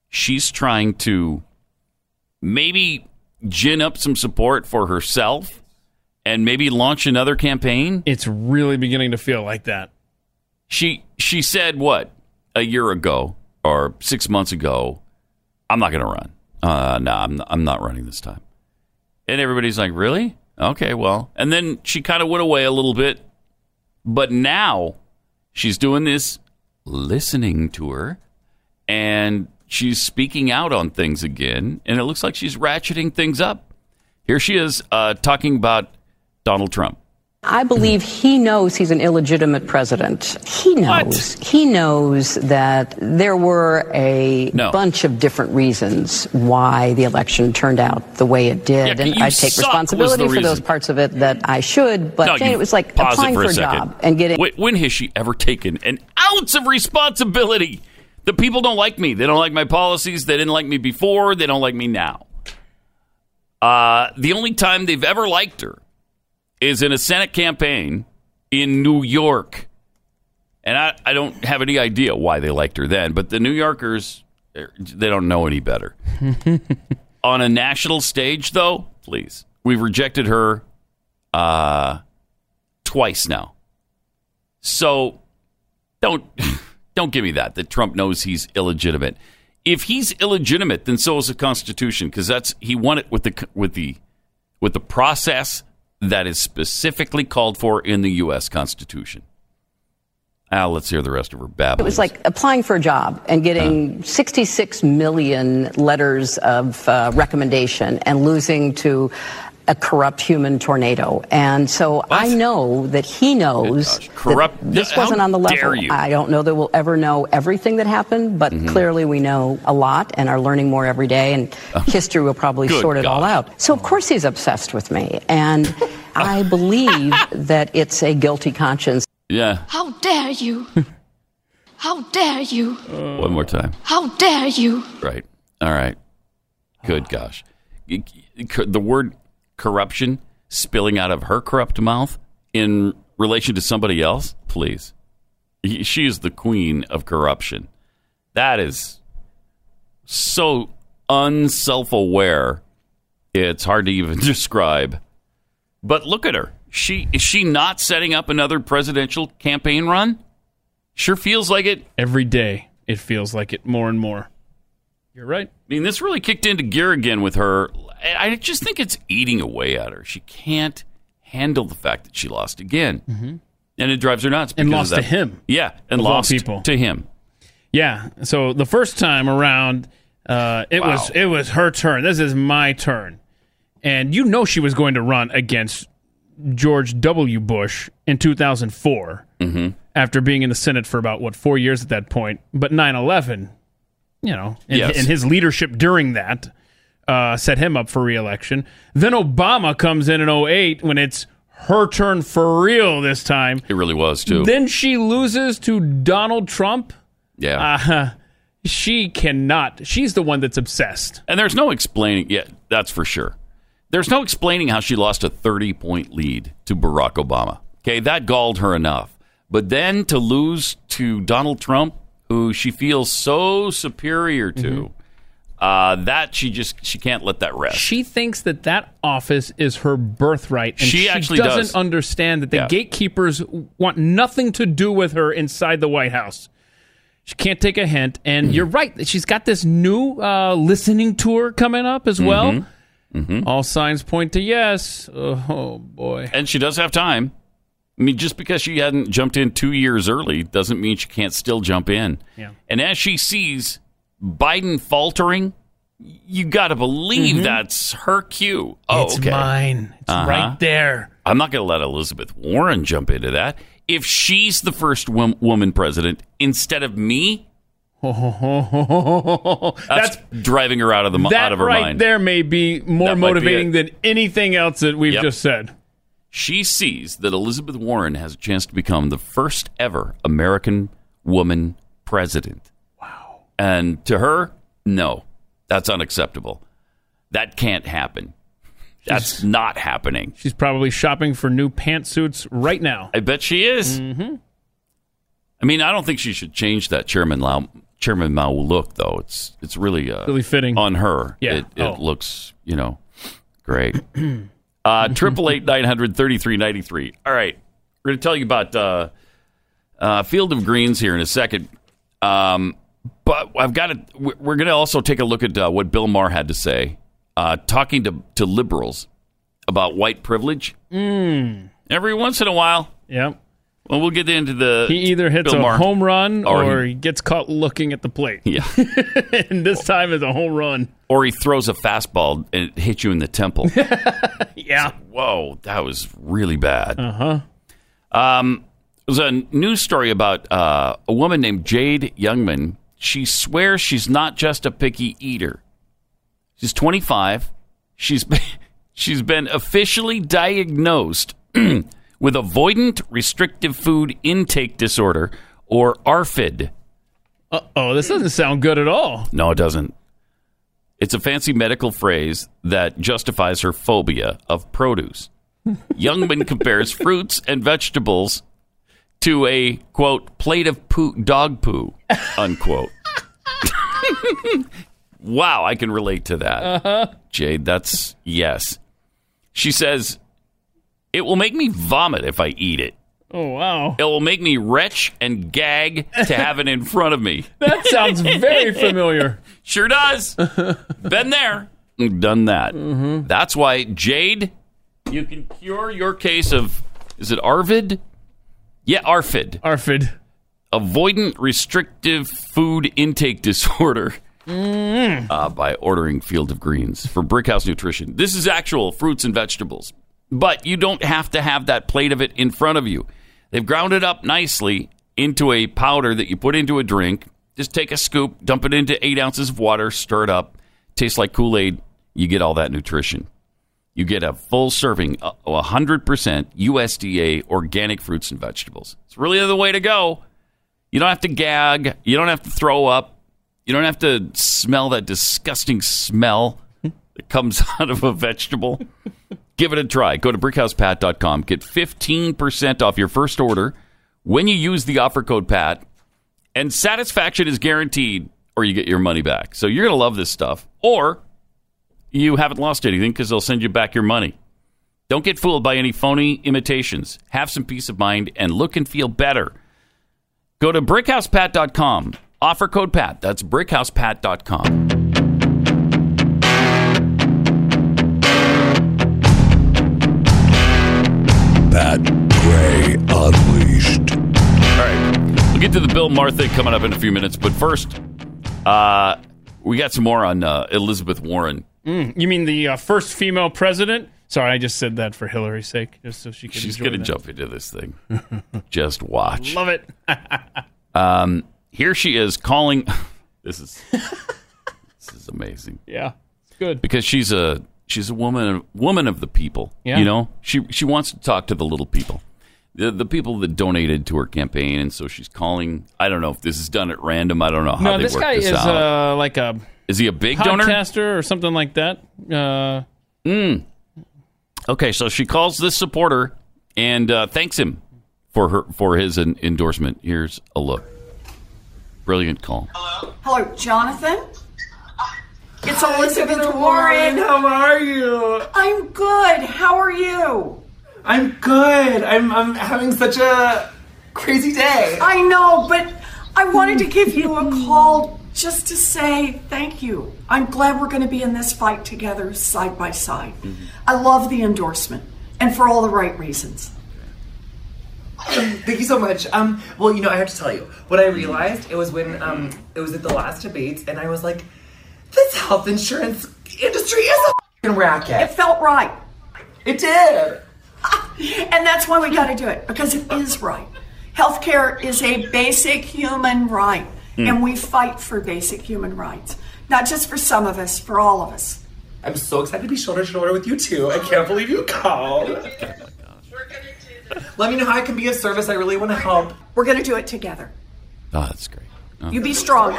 she's trying to maybe gin up some support for herself and maybe launch another campaign.
It's really beginning to feel like that.
She she said what a year ago or six months ago, I'm not going to run. Uh, no, I'm I'm not running this time. And everybody's like, really? Okay, well. And then she kind of went away a little bit, but now she's doing this listening to her, and she's speaking out on things again, and it looks like she's ratcheting things up. Here she is uh, talking about Donald Trump.
I believe he knows he's an illegitimate president. He knows. He knows that there were a
No.
bunch of different reasons why the election turned out the way it did.
Yeah,
and I take responsibility for those parts of it that I should. But
No,
Jane, it was like applying
for,
for
a, second.
job and getting.
When has she ever taken an ounce of responsibility? The people don't like me. They don't like my policies. They didn't like me before. They don't like me now. Uh, the only time they've ever liked her is in a Senate campaign in New York. And I, I don't have any idea why they liked her then, but the New Yorkers, they're- don't know any better. [laughs] On a national stage, though, please, we've rejected her uh, twice now. So don't [laughs] don't give me that that Trump knows he's illegitimate. If he's illegitimate, then so is the Constitution because that's he won it with the with the with the process that is specifically called for in the U.S. Constitution. Al, let's hear the rest of her babble.
It was like applying for a job and getting 66 million letters of uh, recommendation and losing to a corrupt human tornado. And so I know that he knows that
Corrupt-
this wasn't on the level. I don't know that we'll ever know everything that happened, but
Mhm.
clearly we know a lot and are learning more every day, and history will probably sort it all out. So of course he's obsessed with me, and [laughs] I believe that it's a guilty conscience.
Yeah,
How dare you? [laughs] How dare you?
one more time.
How dare you?
Right. All right. Good gosh. Y- y- The word corruption spilling out of her corrupt mouth in relation to somebody else, please. She is the queen of corruption. That is so unself aware. It's hard to even [laughs] describe. But look at her. She is she not setting up another presidential campaign run? Sure feels like it.
Every day, it feels like it more and more. You're right.
I mean, this really kicked into gear again with her. I just think it's eating away at her. She can't handle the fact that she lost again,
Mhm.
and it drives her nuts.
And lost to him,
Yeah, and lost
people.
to him.
Yeah. So the first time around, uh, it
Wow.
was it was her turn. This is my turn, and you know she was going to run against George W. Bush in 2004
Mm-hmm.
after being in the Senate for about what four years at that point. But 9/11, you know, and,
Yes.
and his leadership during that uh, set him up for reelection. Then Obama comes in in 08 when it's her turn for real this time.
It really was too.
Then she loses to Donald Trump.
yeah,
Uh, she cannot. She's the one that's obsessed.
and there's no explaining. Yeah, that's for sure. There's no explaining how she lost a 30 point lead to Barack Obama. Okay, that galled her enough. But then to lose to Donald Trump, who she feels so superior to,
Mm-hmm.
Uh, that she just she can't let that rest.
She thinks that that office is her birthright, and
She
she,
actually
doesn't
does.
understand that the
Yeah.
gatekeepers want nothing to do with her inside the White House. She can't take a hint,
Mm-hmm.
and [clears throat] you're right. She's got this new uh, listening tour coming up as well.
Mhm. Mhm.
All signs point to yes. Oh boy!
And she does have time. I mean, just because she hadn't jumped in two years early doesn't mean she can't still jump in.
Yeah.
And as she sees Biden faltering, you got to believe
Mhm.
that's her cue. Oh,
it's
okay.
mine. It's
Uh-huh.
right there.
I'm not going to let Elizabeth Warren jump into that. If she's the first wom- woman president instead of me, [laughs] that's, driving her out of the out of her
right
mind.
there may be more
That might be
motivating than anything else that we've
Yep.
just said.
She sees that Elizabeth Warren has a chance to become the first ever American woman president. And to her, no, that's unacceptable. That can't happen. That's not happening.
She's probably shopping for new pantsuits right now.
I bet she is.
Mm-hmm.
I mean, I don't think she should change that Chairman Mao, Chairman Mao look, though. It's it's really uh,
Really fitting.
on her.
Yeah.
It, it
Oh.
looks, you know, great. [clears throat] Uh, Triple eight nine hundred thirty three ninety three. All right, we're going to tell you about uh, uh, Field of Greens here in a second. Um, but I've got to. We're going to also take a look at uh, what Bill Maher had to say, uh, talking to to liberals about white privilege.
Mm.
Every once in a while,
Yep.
well, we'll get into the.
He either hits
Bill
a
Maher.
home run
Or
or,
he-
he, gets caught looking at the plate.
Yeah. [laughs]
and this time is a home run.
or he throws a fastball and it hits you in the temple. [laughs]
Yeah.
Whoa, that was really bad.
Uh huh.
Um, was a news story about uh, a woman named Jade Youngman. She swears she's not just a picky eater. She's 25. She's been, [laughs] she's been officially diagnosed [clears throat] with avoidant restrictive food intake disorder or ARFID.
Uh oh, this doesn't sound good at all.
No, it doesn't. It's a fancy medical phrase that justifies her phobia of produce. [laughs] Youngman compares fruits and vegetables to a quote plate of poo, dog poo unquote. wow, I can relate to that.
Uh-huh.
Jade, that's yes. She says it will make me vomit if I eat it.
Oh wow.
It will make me retch and gag to have it in front of me.
That sounds very familiar. [laughs]
Sure does. Been there. Done that.
Mm-hmm.
That's why, Jade, you can cure your case of, is it Arvid? Yeah, ARFID.
ARFID.
Avoidant restrictive food intake [laughs] disorder.
Mm.
Uh, by ordering Field of Greens for Brickhouse Nutrition. This is actual fruits and vegetables, but you don't have to have that plate of it in front of you. They've ground it up nicely into a powder that you put into a drink. Just take a scoop, dump it into eight ounces of water, stir it up. Tastes like Kool Aid. You get all that nutrition. You get a full serving of 100% USDA organic fruits and vegetables. It's really the way to go. You don't have to gag. You don't have to throw up. You don't have to smell that disgusting smell that comes [laughs] out of a vegetable. Give it a try. Go to brickhousepat.com. Get 15% off your first order when you use the offer code PAT. And satisfaction is guaranteed, or you get your money back. So you're going to love this stuff. Or you haven't lost anything because they'll send you back your money. Don't get fooled by any phony imitations. Have some peace of mind and look and feel better. Go to brickhousepat.com. Offer code PAT. That's brickhousepat.com.
Pat Gray Unleashed.
All right. We'll get to the Bill Maher thing coming up in a few minutes. But first, uh, we got some more on uh, Elizabeth Warren.
Mm, you mean the uh, first female president? Sorry, I just said that for Hillary's sake, just so she can.
She's
going
to jump into this thing. [laughs] just watch.
Love it. [laughs]
Um, here she is calling. [laughs] this is this is amazing.
yeah, it's good.
because she's a she's a woman woman of the people.
Yeah.
You know, she she wants to talk to the little people, the the people that donated to her campaign, and so she's calling. I don't know if this is done at random. I don't know how
No,
they
this
work
guy
this
is
out.
uh, like a
is he a big donor?
podcaster or something like that. Uh,
Mm. Okay, so she calls this supporter and uh, thanks him for her for his en- endorsement. Here's a look. Brilliant call.
Hello, Hello, Jonathan. It's Elizabeth Warren.
How are you?
I'm good. How are you?
I'm good. I'm I'm having such a crazy day.
I know, but I wanted to give you a call just to say thank you. I'm glad we're going to be in this fight together side by side. I love the endorsement, and for all the right reasons.
Thank you so much. Um, well, you know, I have to tell you what I realized. It was when um, it was at the last debates, and I was like, "This health insurance industry is a f***ing racket."
It felt right.
It did. [laughs]
And that's why we got to do it because it is right. Healthcare is a basic human right,
Hmm.
and we fight for basic human rights, not just for some of us, for all of us.
I'm so excited to be shoulder to shoulder with you too. I can't believe you called. Let me know how I can be of service. I really want to help.
We're going to do it together.
Oh, that's great. Oh.
You be strong.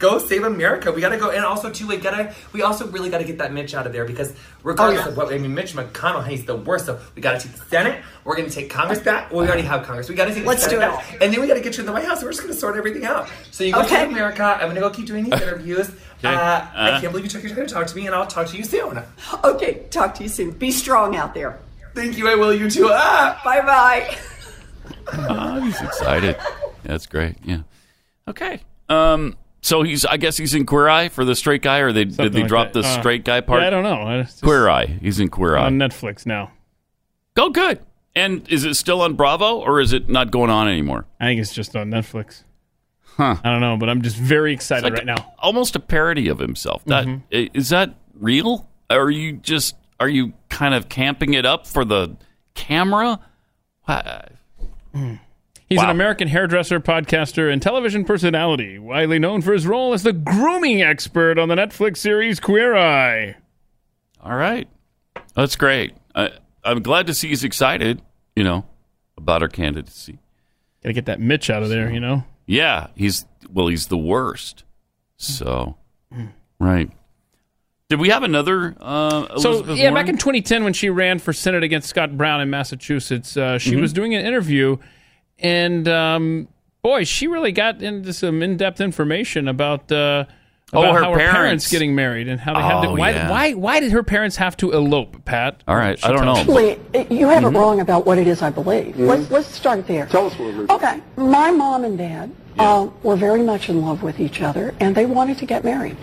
And go save America. We gotta go, and also too, we gotta, we also really gotta get that Mitch out of there because regardless
Oh, yeah.
of what, I mean, Mitch McConnell, he's the worst. So we gotta take the Senate. We're gonna take Congress back. Well, we already have Congress. We gotta take
Let's
the
do
Senate
it
back, and then we gotta get you in the White House. We're just gonna sort everything out. So you go
Okay.
save America. I'm gonna go keep doing these interviews. Uh, I can't believe you took your time to talk to me, and I'll talk to you soon.
Okay, talk to you soon. Be strong out there.
Thank you. I will. You too. Ah.
Bye bye.
Oh, he's excited. [laughs] That's great. Yeah. Okay. Um. So he's. I guess he's in Queer Eye for the straight guy, or they did they
like
drop
that.
the
Uh,
straight guy part?
yeah, I don't know. It's just
Queer Eye. He's in Queer Eye.
on Netflix now.
Go good. And is it still on Bravo, or is it not going on anymore?
I think it's just on Netflix.
Huh.
I don't know, but I'm just very excited right now.
Almost a parody of himself. That
Mhm.
i- is that real? Or are you just are you kind of camping it up for the camera? Wha-
He's an American hairdresser, podcaster, and television personality, widely known for his role as the grooming expert on the Netflix series Queer Eye.
All right, that's great. I, I'm glad to see he's excited. You know about our candidacy.
Gotta get that Mitch out of there, you know?
Yeah, he's well, he's the worst. So, right. Did we have another uh,
So yeah,
Warren?
back in 2010 when she ran for Senate against Scott Brown in Massachusetts, uh, she
Mhm.
was doing an interview, and um, boy, she really got into some in-depth information about. Uh,
Oh,
about
her
how her parents
parents.
getting married and how they had to.
Oh,
Why,
yeah.
why? Why did her parents have to elope, Pat?
All right, I don't know.
Actually, you have
Mhm.
it wrong about what it is I believe.
Mhm.
Let's, let's start there.
Tell us what it is.
Okay, my mom and dad uh, were very much in love with each other, and they wanted to get married.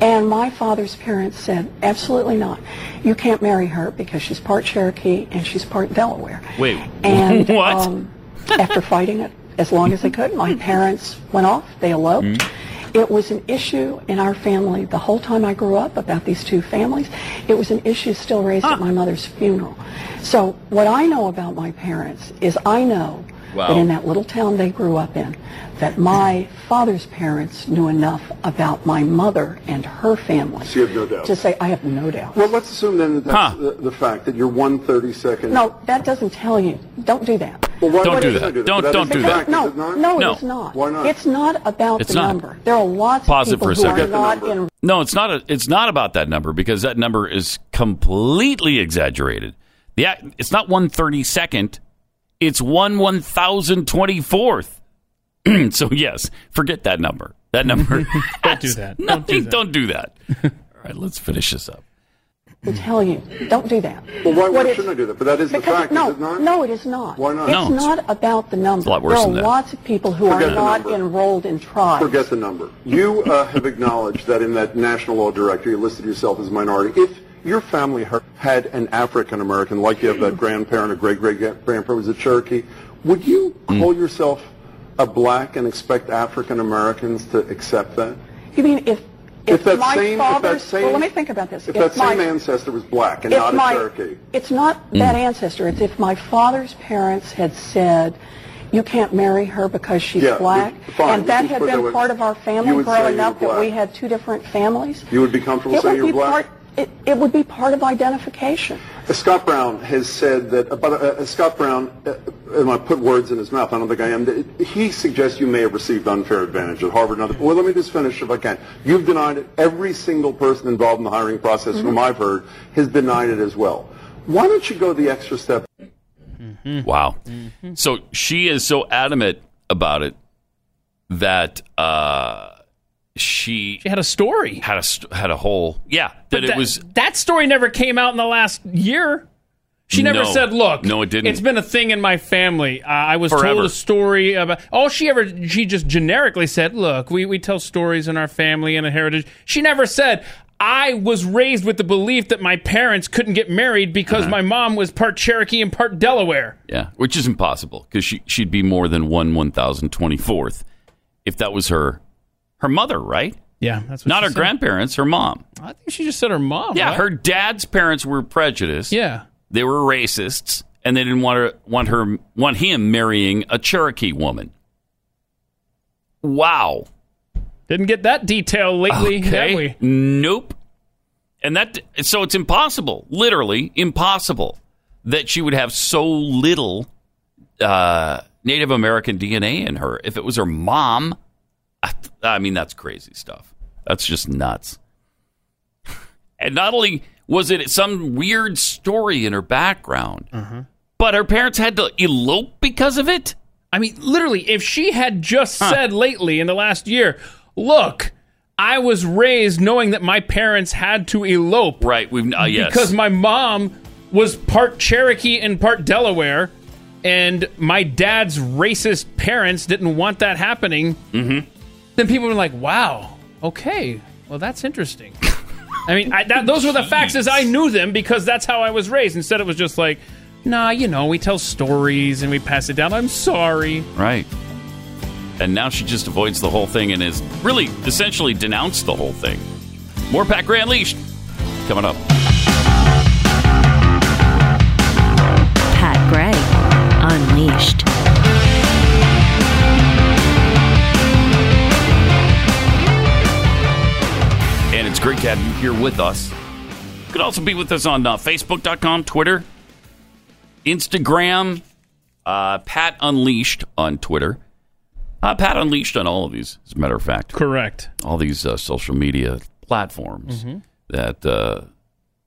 And my father's parents said, absolutely not. You can't marry her because she's part Cherokee and she's part Delaware.
Wait,
And [laughs]
what?
Um, after fighting it as long as they could, my parents went off. They eloped.
Mm-hmm.
It was an issue in our family the whole time I grew up about these two families. It was an issue still raised at my mother's funeral. So what I know about my parents is I know
Wow.
that in that little town they grew up in, that my father's parents knew enough about my mother and her family
So you have no doubt.
to say I have no doubt.
Well, let's assume then that that's the, the fact that you're one thirty second.
No, that doesn't tell you. Don't do that.
Well, why
Don't
why
do
doesn't
that.
it
Don't-
But
don't do that.
No,
it not?
no,
No.
it's not.
Why not?
It's not about
It's
the
not.
number. There are lots
Pause
of people
for a
who
second.
are not in
No, it's not. A, it's not about that number because that number is completely exaggerated. The it's not one thirty second. It's one one thousand twenty fourth. [clears throat] so yes, forget that number. That number. [laughs]
Don't do that.
Nothing.
Don't do that.
Don't do that. All right, let's finish this up.
to tell you. Don't do that.
Well, why, why shouldn't I do that? But that is the fact,
no,
is it not?
no, it is not.
Why not?
It's
No, it's-
not about the number.
a lot worse
there are
than that.
lots of people who
Forget
are not enrolled in tribes.
Forget the number. You uh, have acknowledged that in that national law directory, you listed yourself as a minority. If your family had an African American, like you have that grandparent or great great grandparent was a Cherokee, would you call mm. yourself a black and expect African Americans to accept that?
You mean if
If that
my
same, if that
father's,
same,
well, let me think about this.
If, that same ancestor was black and
if
not a Cherokee,
It's not mm. that ancestor. It's if my father's parents had said, you can't marry her because she's
Yeah,
black,
fine,
and that had
put that
been part of our family
would say
growing up, that we had two different families.
you would be comfortable
It
saying
would
you're
be
black.
part. It, it would be part of identification.
Uh, Scott Brown has said that, uh, but uh, uh, Scott Brown, uh, and I put words in his mouth, I don't think I am, that he suggests you may have received unfair advantage at Harvard. and other- Well, let me just finish if I can. You've denied it. Every single person involved in the hiring process,
Mm-hmm.
whom I've heard, has denied it as well. Why don't you go the extra step?
Wow. So she is so adamant about it that uh, she
she had a story.
Had a had a whole yeah that it was
that story never came out in the last year. She never
No.
said, "Look,
No, it didn't.
It's been a thing in my family. Uh, I was
Forever.
told a story about." All she ever, she just generically said, "Look, we we tell stories in our family and a heritage." She never said, "I was raised with the belief that my parents couldn't get married because
Uh-huh.
my mom was part Cherokee and part Delaware."
yeah, which is impossible because she she'd be more than one one thousand twenty fourth if that was her her mother, right?
Yeah, that's what
not her
said.
grandparents, her mom.
I think she just said her mom.
Yeah,
right?
her dad's parents were prejudiced.
Yeah.
They were racists, and they didn't want her want her want him marrying a Cherokee woman. Wow.
Didn't get that detail lately,
Okay.
have we?
Nope. And that so it's impossible, literally impossible, that she would have so little uh, Native American DNA in her. If it was her mom, I, I mean that's crazy stuff. That's just nuts. [laughs] And not only was it some weird story in her background, but her parents had to elope because of it.
I mean, literally, if she had just said lately in the last year, look, I was raised knowing that my parents had to elope.
Right. We've uh, yes.
Because my mom was part Cherokee and part Delaware, and my dad's racist parents didn't want that happening.
Mm-hmm.
Then people were like, wow, okay, well, that's interesting. I mean, I, that, those were the facts as I knew them because that's how I was raised. Instead, it was just like, nah, you know, we tell stories and we pass it down. I'm sorry.
Right. And now she just avoids the whole thing and is really essentially denounced the whole thing. More Pat Gray Unleashed coming up.
Pat Gray Unleashed.
Great to have you here with us. You can also be with us on uh, Facebook.com, Twitter, Instagram, uh, Pat Unleashed on Twitter. Uh, Pat Unleashed on all of these, as a matter of fact.
Correct.
All these uh, social media platforms.
Mhm.
that uh,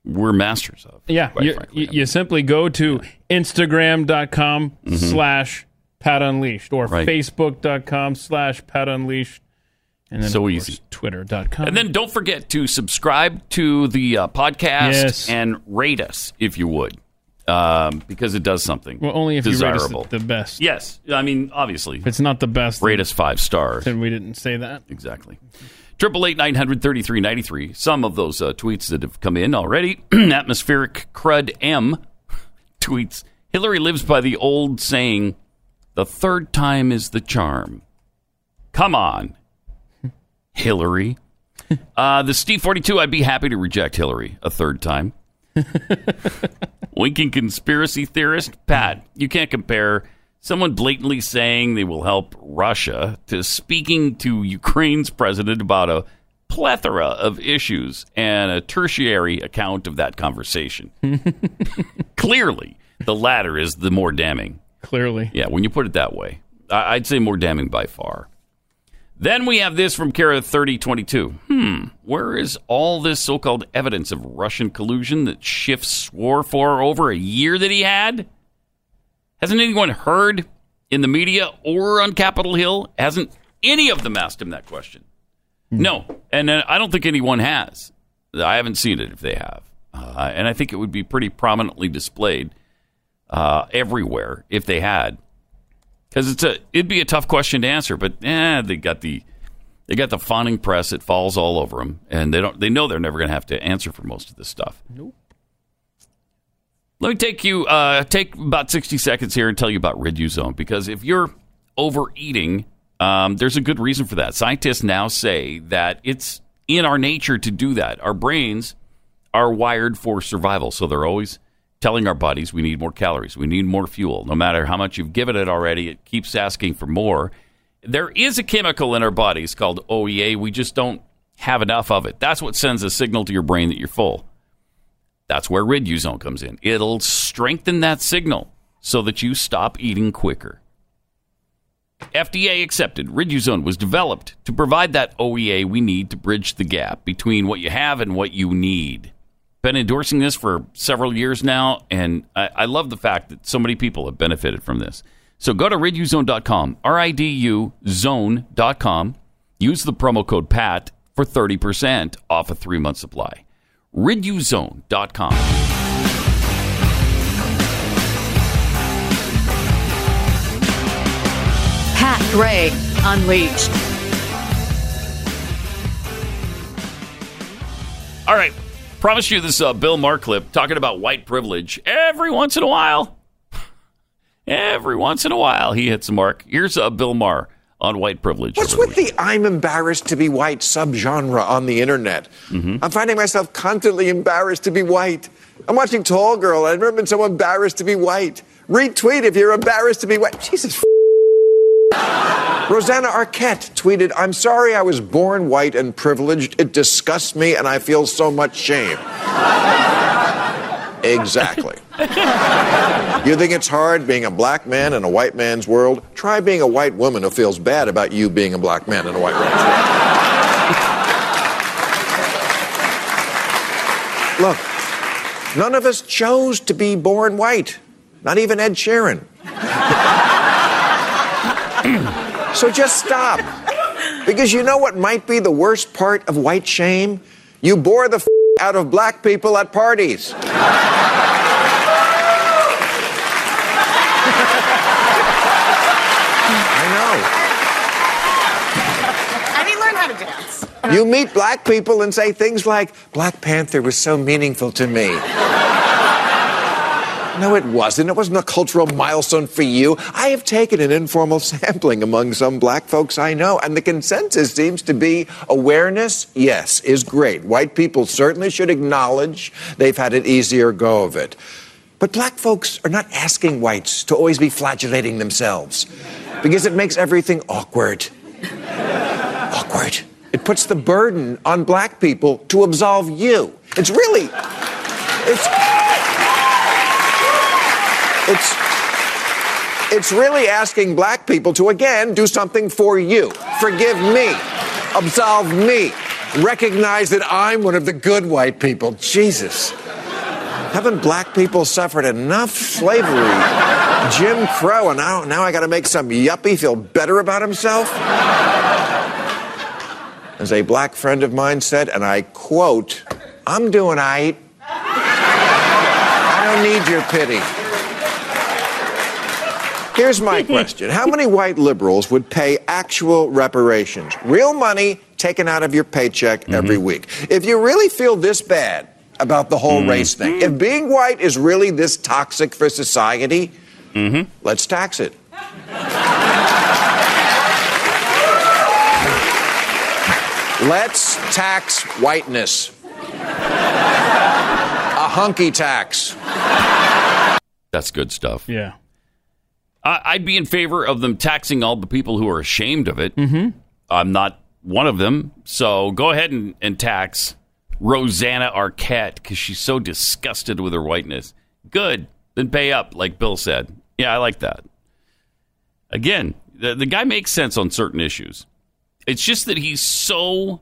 we're masters of.
Yeah, you,
frankly.
you, you simply go to Instagram.com slash Pat Unleashed or
Mm-hmm. Right.
Facebook.com slash Pat Unleashed. And then
So
course,
easy.
Twitter.com.
And then don't forget to subscribe to the uh, podcast
Yes.
and rate us if you would, um, because it does something.
well, only if you rate us
desirable.
the, the best.
Yes, I mean obviously.
If it's not the best,
rate us five stars.
then we didn't say that.
Exactly. Triple eight nine hundred thirty three ninety three. Some of those uh, tweets that have come in already. [clears throat] Atmospheric crud M [laughs] tweets: Hillary lives by the old saying, "The third time is the charm." Come on, Hillary. [laughs] Uh, the Steve forty two. I'd be happy to reject Hillary a third time. [laughs] Winking conspiracy theorist Pat. You can't compare someone blatantly saying they will help Russia to speaking to Ukraine's president about a plethora of issues and a tertiary account of that conversation. [laughs] Clearly, the latter is the more damning.
Clearly.
Yeah, when you put it that way, I- I'd say more damning by far. Then we have this from Kara 3022. Hmm, where is all this so called evidence of Russian collusion that Schiff swore for over a year that he had? Hasn't anyone heard in the media or on Capitol Hill? Hasn't any of them asked him that question? No. And uh, I don't think anyone has. I haven't seen it if they have. Uh, and I think it would be pretty prominently displayed uh, everywhere if they had because it's a it'd be a tough question to answer. But eh, they got the they got the fawning press. It falls all over them, and they don't they know they're never going to have to answer for most of this stuff.
Nope.
Let me take you uh, take about sixty seconds here and tell you about Riduzone because if you're overeating, um, there's a good reason for that. Scientists now say that it's in our nature to do that. Our brains are wired for survival, so they're always telling our bodies we need more calories, we need more fuel. No matter how much you've given it already, it keeps asking for more. There is a chemical in our bodies called OEA. We just don't have enough of it. That's what sends a signal to your brain that you're full. That's where Riduzone comes in. It'll strengthen that signal so that you stop eating quicker. FDA accepted, Riduzone was developed to provide that OEA we need to bridge the gap between what you have and what you need. Been endorsing this for several years now, and I, I love the fact that so many people have benefited from this. So go to riduzone.com, R I D U zone.com. Use the promo code PAT for 30% off a three month supply. Riduzone.com.
Pat Gray Unleashed.
All right. Promise you this uh, Bill Maher clip talking about white privilege every once in a while. Every once in a while, he hits a mark. Here's uh, Bill Maher on white privilege.
What's with the I'm embarrassed to be white subgenre on the internet? I'm finding myself constantly embarrassed to be white. I'm watching Tall Girl. I've never been so embarrassed to be white. Retweet if you're embarrassed to be white. Jesus. Rosanna Arquette tweeted, I'm sorry I was born white and privileged. It disgusts me and I feel so much shame. exactly. You think it's hard being a black man in a white man's world? Try being a white woman who feels bad about you being a black man in a white man's world. Look, none of us chose to be born white, not even Ed Sheeran. [clears throat] so just stop. Because you know what might be the worst part of white shame? You bore the f- out of black people at parties.
And he learned how to dance.
You meet black people and say things like, Black Panther was so meaningful to me. No, it wasn't. It wasn't a cultural milestone for you. I have taken an informal [laughs] sampling among some black folks I know, and the consensus seems to be awareness, yes, is great. White people certainly should acknowledge they've had an easier go of it. But black folks are not asking whites to always be flagellating themselves because it makes everything awkward. [laughs] awkward. It puts the burden on black people to absolve you. It's really. It's. It's. It's really asking black people to again do something for you. Forgive me. Absolve me. recognize that I'm one of the good white people. Jesus. Haven't black people suffered enough slavery? Jim Crow, and now, now I got to make some yuppie feel better about himself? As a black friend of mine said, and I quote, I'm doing aight. I don't need your pity. Here's my question How many white liberals would pay actual reparations? Real money taken out of your paycheck mm-hmm. every week. If you really feel this bad about the whole mm-hmm. race thing, if being white is really this toxic for society, mm-hmm. let's tax it. Let's tax whiteness. A hunky tax.
That's good stuff.
Yeah.
I, I'd be in favor of them taxing all the people who are ashamed of it. Mm-hmm. I'm not one of them, so go ahead and, and tax Rosanna Arquette because she's so disgusted with her whiteness. Good. Then pay up, like Bill said. Yeah, I like that. Again, the, the guy makes sense on certain issues. It's just that he's so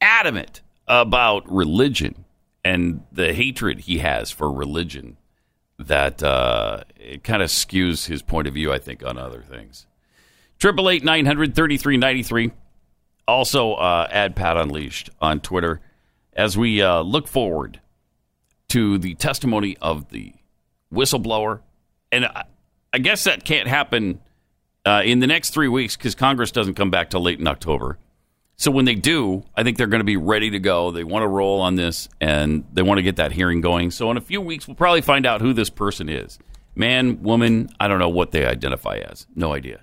adamant about religion and the hatred he has for religion that uh, it kind of skews his point of view, I think, on other things. Triple eight nine hundred thirty three ninety three. Also, uh, add Pat Unleashed on Twitter as we uh, look forward to the testimony of the whistleblower, and I, I guess that can't happen uh, in the next three weeks because Congress doesn't come back till late in October. So when they do, I think they're going to be ready to go. They want to roll on this and they want to get that hearing going. So in a few weeks, we'll probably find out who this person is man, woman. I don't know what they identify as. No idea.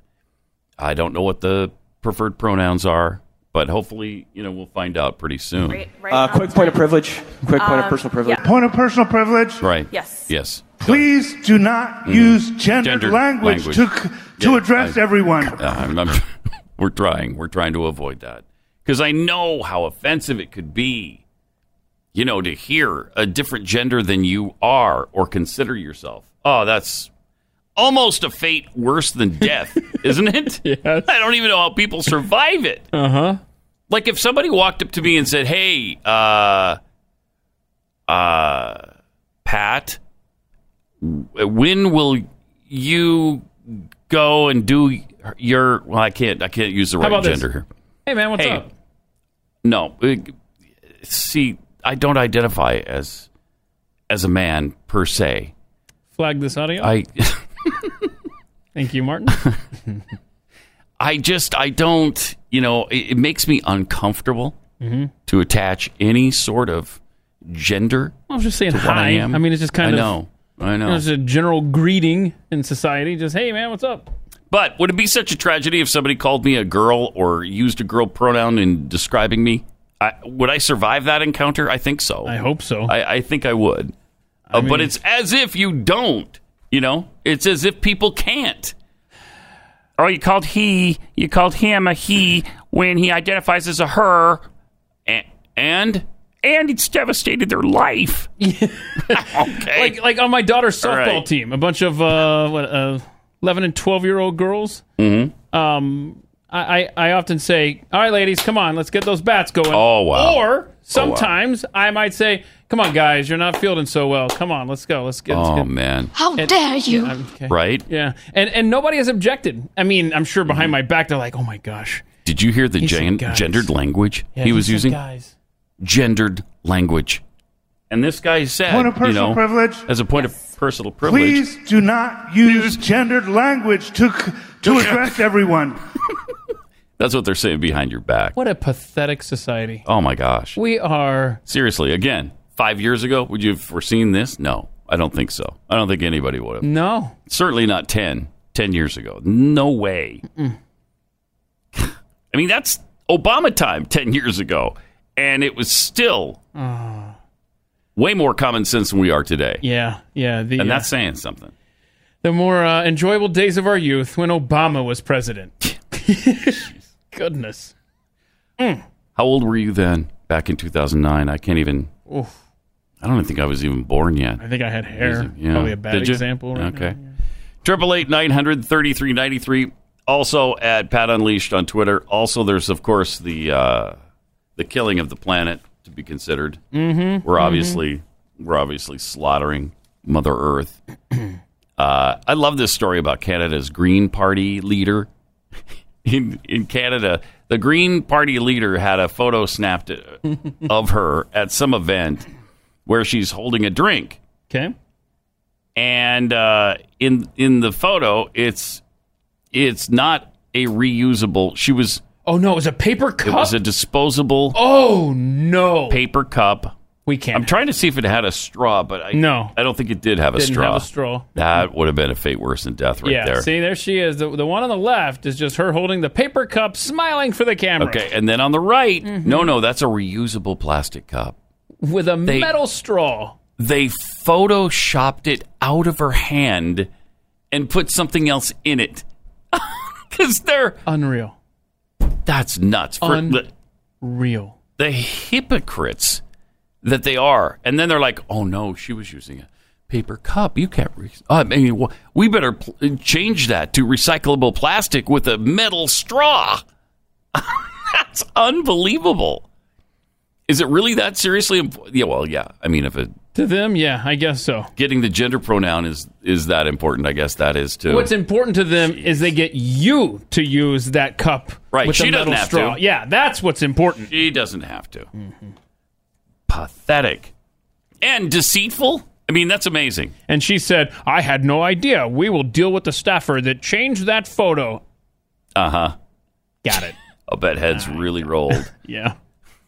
I don't know what the preferred pronouns are, but hopefully, you know, we'll find out pretty soon.
Right, right Uh, quick point of privilege. Quick point of Um, personal privilege.
Point of personal privilege.
Right.
Yes.
Yes.
Please do not
Mhm.
use gendered,
Gendered
language,
language.
to to
Yeah,
address
I-
everyone.
Uh, I'm, I'm- [laughs] we're trying. We're trying to avoid that because I know how offensive it could be. You know, to hear a different gender than you are or consider yourself. Oh, that's almost a fate worse than death, [laughs] isn't it?
Yes.
I don't even know how people survive it.
Uh huh.
Like if somebody walked up to me and said, "Hey, uh, uh, Pat, when will you go and do your?" Well, I can't. I can't use the right
about this?
gender here.
Hey, man, what's
Hey.
up?
No, see, I don't identify as as a man per se.
Flag this audio.
I [laughs]
Thank you, Martin. [laughs]
I just I don't. You know, it, it makes me uncomfortable
Mhm.
to attach any sort of gender.
I was just saying hi.
I am.
I mean, it's just kind of
I
of.
know. I know.
It's a general greeting in society. Just, hey, man, what's up?
But would it be such a tragedy if somebody called me a girl or used a girl pronoun in describing me? I, would I survive that encounter? I think so. I
hope so.
I, I think I would. Uh, but it's as if you don't. You know, it's as if people can't. Oh, you called he, you called him a he when he identifies as a her, and and, and it's devastated their life. [laughs] [laughs] okay,
Like, like on my daughter's softball
right.
team, a bunch of uh, what, uh, eleven and twelve year old girls.
Mm-hmm.
Um, I, I I often say, "All right, ladies, come on, let's get those bats going."
Oh, wow.
Or sometimes I might say, "Come on, guys, you're not fielding so well. Come on, let's go. Let's get." let's
Oh
get-
man,
How
And-
dare you?
Yeah, okay.
right?
Yeah, and and nobody has objected. I mean, I'm sure
Mm-hmm.
behind my back they're like, "Oh my gosh."
Did you hear the gen- gendered language
Yeah,
he was using?
Guys.
Gendered language. And this guy said,
Point of
you
personal
know,
privilege.
as a point of personal privilege,
Please do not use gendered language to to address everyone. [laughs]
that's what they're saying behind your back.
What a pathetic society.
Oh my gosh.
We are.
Seriously, again, five years ago, would you have foreseen this? No, I don't think so. I don't think anybody would have.
No.
Certainly not 10, 10 years ago. No way. [laughs] I mean, that's Obama time 10 years ago. And it was still
Oh.
Way more common sense than we are today.
Yeah, yeah. The,
and
uh,
that's saying something.
the more uh, enjoyable days of our youth when Obama was president. [laughs] [laughs] Goodness.
How old were you then, back in 2009? I can't even.
Oof.
I don't even think I was even born yet.
I think I had hair.
Yeah.
Probably a bad
Did
example. Right
okay. Triple eight nine hundred thirty three ninety three. Also at Pat Unleashed on Twitter. Also, there's of course the uh, the killing of the planet to be considered.
Mhm,
We're
mhm.
obviously we're obviously slaughtering Mother Earth. [clears throat] uh, I love this story about Canada's Green Party leader. [laughs] In in Canada, the Green Party leader had a photo snapped uh, of her at some event where she's holding a drink.
Okay.
And uh, in in the photo, it's it's not a reusable. She was.
Oh no! It was a paper cup.
It was a disposable.
Oh no!
Paper cup.
We can't.
I'm trying to see if it had a straw, but I
No.
I don't think it did have a
Didn't
straw.
have a straw.
That would have been a fate worse than death, right
yeah.
there.
See, there she is. The, the one on the left is just her holding the paper cup, smiling for the camera.
Okay, and then on the right,
Mm-hmm.
no, no, that's a reusable plastic cup.
With a
They-
metal straw.
They photoshopped it out of her hand and put something else in it. [laughs] Because they're
unreal.
That's nuts. For the,
Real.
the hypocrites that they are. And then they're like, oh no, she was using a paper cup. You can't. Re- I mean, we better pl- change that to recyclable plastic with a metal straw. [laughs] That's unbelievable. Is it really that seriously? imp- Yeah, well, yeah. I mean, if it,
To them, yeah, I guess so.
getting the gender pronoun is is that important, I guess that is too.
What's important to them is they get you to use that cup
Right,
with
she doesn't
metal
have
straw.
to.
Yeah, that's what's important.
She doesn't have to. Pathetic and deceitful. I mean, that's amazing.
And she said, I had no idea. We will deal with the staffer that changed that photo.
Uh huh.
Got it. [laughs]
I'll bet heads really rolled. [laughs]
Yeah.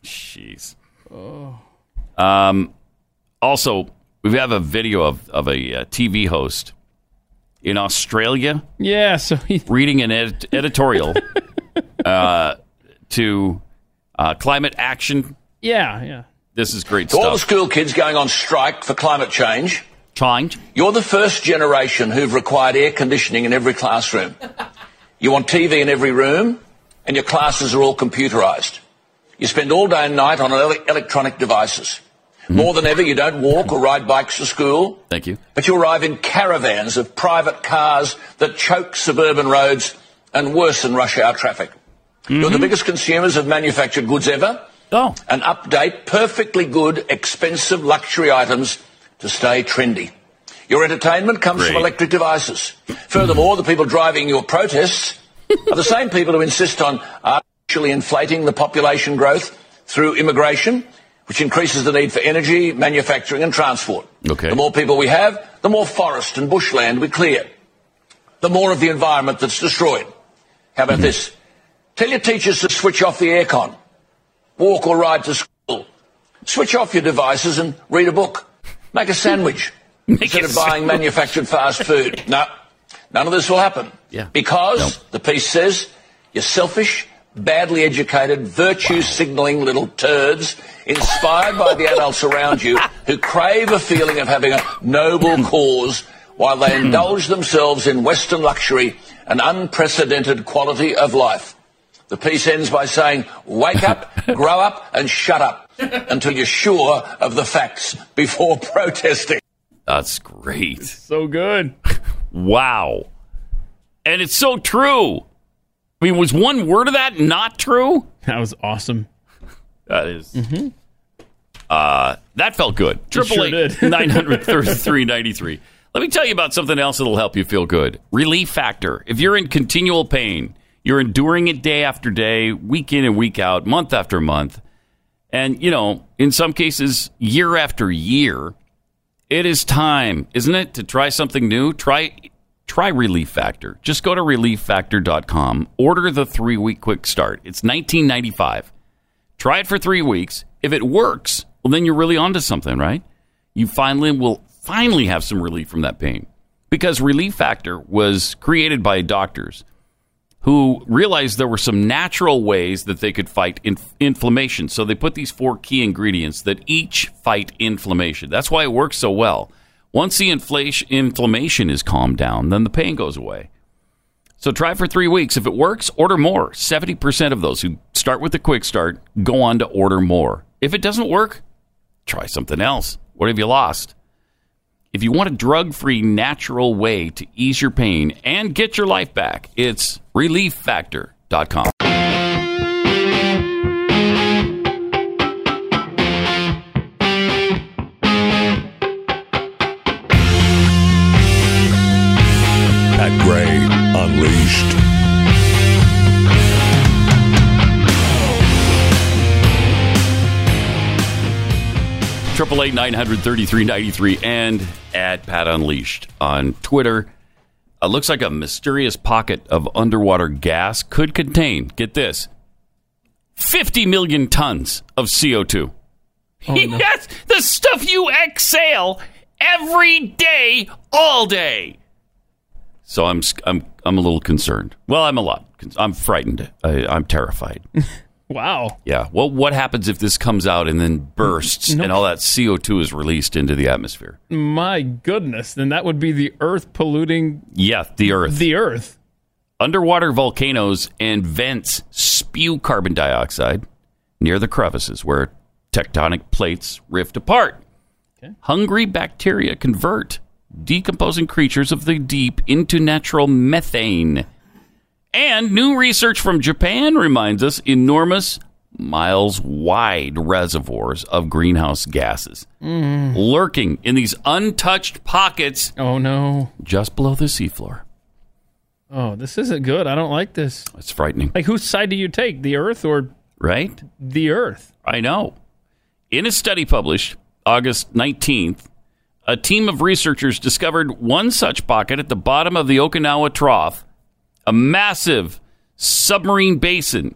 Jeez.
Oh.
Um, also, we have a video of, of a uh, TV host in Australia
Yeah, so he, [laughs]
reading an ed- editorial [laughs] uh, to uh, climate action.
yeah, yeah.
This is great
To all the school kids going on strike for climate change,
Change.
you're the first generation who've required air conditioning in every classroom. You want TV in every room, and your classes are all computerised. You spend all day and night on ele- electronic devices. Hmm? More than ever, you don't walk or ride bikes to school,
Thank you.
but you arrive in caravans of private cars that choke suburban roads and worsen rush hour traffic. You're the mm-hmm. biggest consumers of manufactured goods ever.
Oh.
And update perfectly good, expensive luxury items to stay trendy. Your entertainment comes from electric devices. Furthermore, the people driving your protests [laughs] are the same people who insist on artificially inflating the population growth through immigration, which increases the need for energy, manufacturing and transport.
Okay.
The more people we have, the more forest and bushland we clear. The more of the environment that's destroyed. How about this? Tell your teachers to switch off the aircon. Walk or ride to school. Switch off your devices and read a book. Make a [laughs] sandwich instead of buying manufactured fast food. [laughs] No, none of this will happen.
Yeah.
Because, the piece says, you're selfish, badly educated, virtue signalling little turds inspired by the adults around you who crave a feeling of having a noble cause while they indulge themselves in Western luxury and unprecedented quality of life. The piece ends by saying, wake up, [laughs] grow up, and shut up until you're sure of the facts before [laughs] protesting.
That's great.
So good. [laughs]
Wow. And it's so true. I mean, was one word of that not true?
That was awesome.
That is. Uh, that felt good. Triple eight [laughs] nine hundred [laughs] thirty three ninety three. Let me tell you about something else that'll help you feel good. Relief Factor. If you're in continual pain, you're enduring it day after day, week in and week out, month after month, and you know, in some cases, year after year, it is time, isn't it, to try something new? Try try Relief Factor. Just go to relieffactor.com, order the 3-week quick start. It's 1995. Try it for 3 weeks. If it works, well then you're really onto something, right? You finally will finally have some relief from that pain. Because Relief Factor was created by doctors who realized there were some natural ways that they could fight inf- inflammation. So they put these four key ingredients that each fight inflammation. That's why it works so well. Once the inflation, inflammation is calmed down, then the pain goes away. So try for three weeks. If it works, order more. 70% of those who start with the quick start go on to order more. If it doesn't work, try something else. What have you lost? If you want a drug free, natural way to ease your pain and get your life back, it's relieffactor.com. 888 933 93 and at Pat Unleashed on Twitter. It looks like a mysterious pocket of underwater gas could contain, get this, 50 million tons of CO2. Oh, [laughs] no. The stuff you exhale every day, all day. So I'm, I'm, I'm a little concerned. Well, I'm a lot. I'm frightened. I, I'm terrified. [laughs]
Wow.
Yeah. Well, what happens if this comes out and then bursts
No.
and all that CO2 is released into the atmosphere?
My goodness, then that would be the Earth polluting
Yeah, the Earth.
the Earth.
Underwater volcanoes and vents spew carbon dioxide near the crevices where tectonic plates rift apart. Hungry bacteria convert decomposing creatures of the deep into natural methane. And new research from Japan reminds us enormous, miles wide reservoirs of greenhouse gases mm. lurking in these untouched pockets.
Oh, no.
Just below the seafloor.
Oh, this isn't good. I don't like this.
It's frightening.
Like, whose side do you take, the Earth or
Right?
the Earth?
I know. In a study published August 19th, a team of researchers discovered one such pocket at the bottom of the Okinawa Trough, a massive submarine basin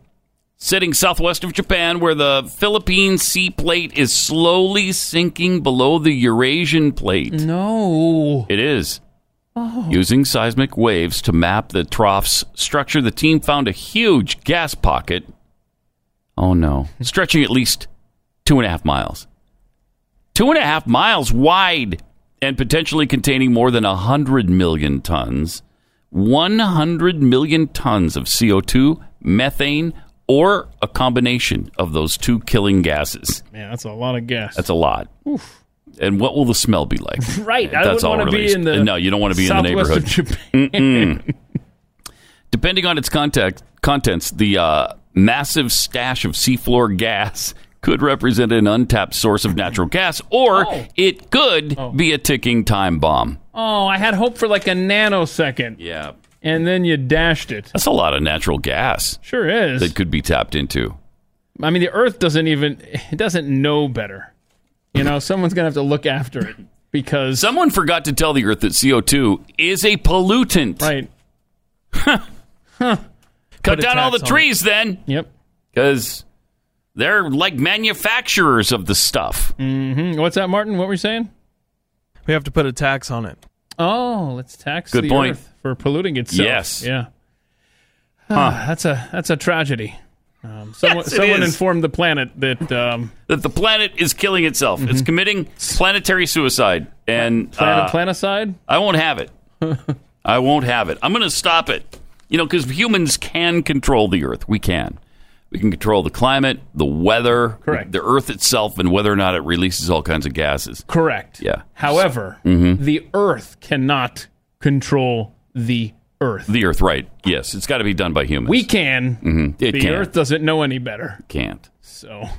sitting southwest of Japan where the Philippine sea plate is slowly sinking below the Eurasian plate.
No.
It is.
Oh.
Using seismic waves to map the trough's structure, the team found a huge gas pocket. Oh no. [laughs] Stretching at least two and a half miles. Two and a half miles wide and potentially containing more than 100 million tons. 100 million tons of CO2, methane, or a combination of those two killing gases.
Man, that's a lot of gas.
That's a lot. And what will the smell be like? [laughs]
Right. I
That's
wouldn't
all
want to be in the
no, you don't want to be in the neighborhood.
Of Japan.
Depending on its context, contents, the uh, massive stash of seafloor gas could represent an untapped source of natural gas, or
Oh.
it could oh. be a ticking time bomb.
Oh, I had hope for like a nanosecond.
Yeah.
And then you dashed it.
That's a lot of natural gas
Sure is.
that could be tapped into.
I mean, the Earth doesn't even it doesn't know better. You know, someone's gonna have to look after it because
Someone forgot to tell the Earth that CO2 is a pollutant.
Right.
Cut
Put a
down all the trees then.
Yep.
Because they're like manufacturers of the stuff.
hmm What's that, Martin? What were you saying?
We have to put a tax on it.
Oh, let's tax
Good
the
point.
Earth for polluting itself.
Yes.
Yeah.
Huh.
Ah, that's a that's a tragedy. Um, someone
Yes,
someone informed the planet that um,
That the planet is killing itself. It's committing planetary suicide. And
planet
uh,
planicide.
I won't have it. [laughs] I won't have it. I'm going to stop it. You know, because humans can control the Earth. We can. We can control the climate, the weather,
Correct.
the Earth itself, and whether or not it releases all kinds of gases.
Correct.
Yeah.
However,
Mhm.
the Earth cannot control the Earth.
The Earth, right? Yes, it's got to be done by humans.
We can.
Mhm. It
the
can.
Earth doesn't know any better.
can't.
So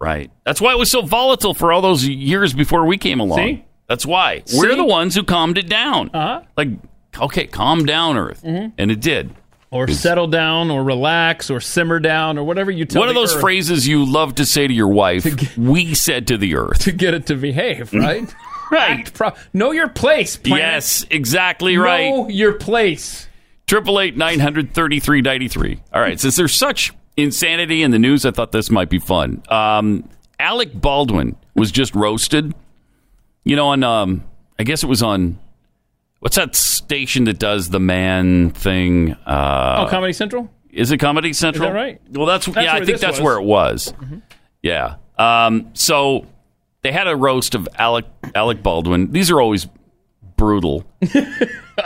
Right. That's why it was so volatile for all those years before we came along.
See?
That's why. We're the ones who calmed it down.
Uh-huh.
Like, okay, calm down, Earth.
Mhm.
And it did.
Or settle down, or relax, or simmer down, or whatever you tell
One of those
Earth
phrases you love to say to your wife, we said to the Earth.
to get it to behave. Right. [laughs]
right.
Pro- know your place. Planet.
Yes, exactly right.
Know your place.
Triple eight nine hundred thirty three ninety three. All right, since there's such insanity in the news, I thought this might be fun. Um, Alec Baldwin was just roasted. You know, on um, I guess it was on what's that station that does the man thing? Uh,
oh, Comedy Central.
is it Comedy Central?
Is that right?
Well, that's,
That's
yeah. I think that's
was.
where it was.
Mhm.
Yeah. Um, so they had a roast of Alec Alec Baldwin. These are always brutal. [laughs]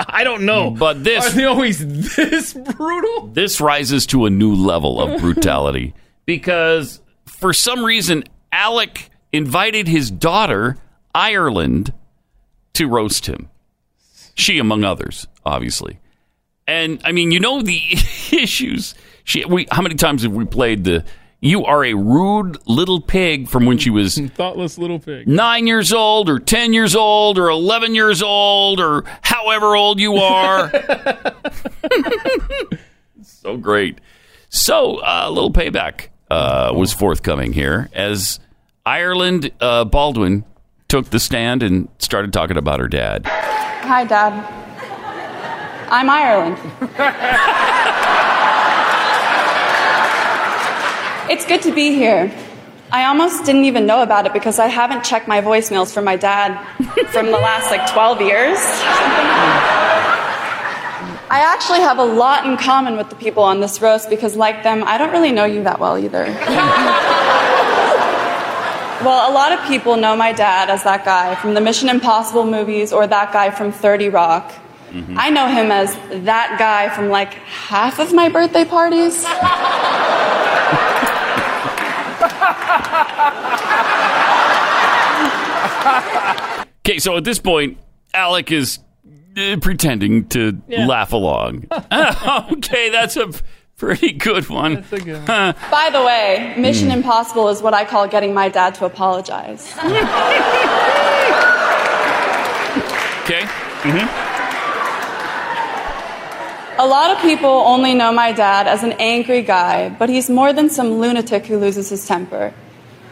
I don't know,
But this-
are they always this brutal?
this rises to a new level of brutality [laughs] because for some reason Alec invited his daughter Ireland to roast him. She among others, obviously. And I mean, you know the [laughs] issues. She we how many times have we played the You are a rude little pig from when she was [laughs]
Thoughtless little pig.
nine years old, or 10 years old, or 11 years old, or however old you are. [laughs] so great. So, uh, a little payback uh, was forthcoming here as Ireland uh, Baldwin took the stand and started talking about her dad.
Hi, Dad. I'm Ireland. it's good to be here. I almost didn't even know about it because I haven't checked my voicemails from my dad from the last like 12 years. I actually have a lot in common with the people on this roast because, like them, I don't really know you that well either. Well, a lot of people know my dad as that guy from the Mission Impossible movies or that guy from 30 Rock. I know him as that guy from like half of my birthday parties. [laughs]
Okay, so at this point, Alec is uh, pretending to
Yeah.
laugh along. [laughs] [laughs] okay, that's a pretty good one. Huh.
By the way, Mission
Hmm.
Impossible is what I call getting my dad to apologize. [laughs]
Okay. Mm-hmm.
A lot of people only know my dad as an angry guy, but he's more than some lunatic who loses his temper.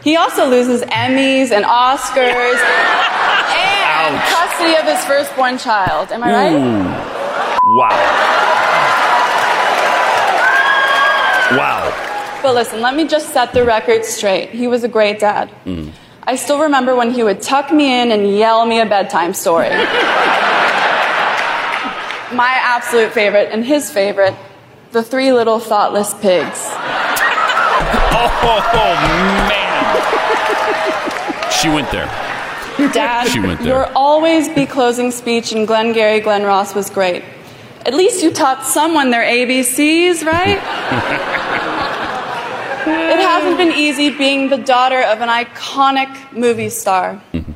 He also loses Emmys and Oscars [laughs] and custody of his firstborn child. Am I right?
Wow. Wow.
But listen, let me just set the record straight. He was a great dad.
Mm.
I still remember when he would tuck me in and yell me a bedtime story. My absolute favorite and his favorite, The Three Little Thoughtless Pigs.
Oh, man. She went there.
Dad,
She went there.
your always be closing speech in Glengarry Glen Ross was great. At least you taught someone their ABCs, right? [laughs] it hasn't been easy being the daughter of an iconic movie star. Mm-hmm.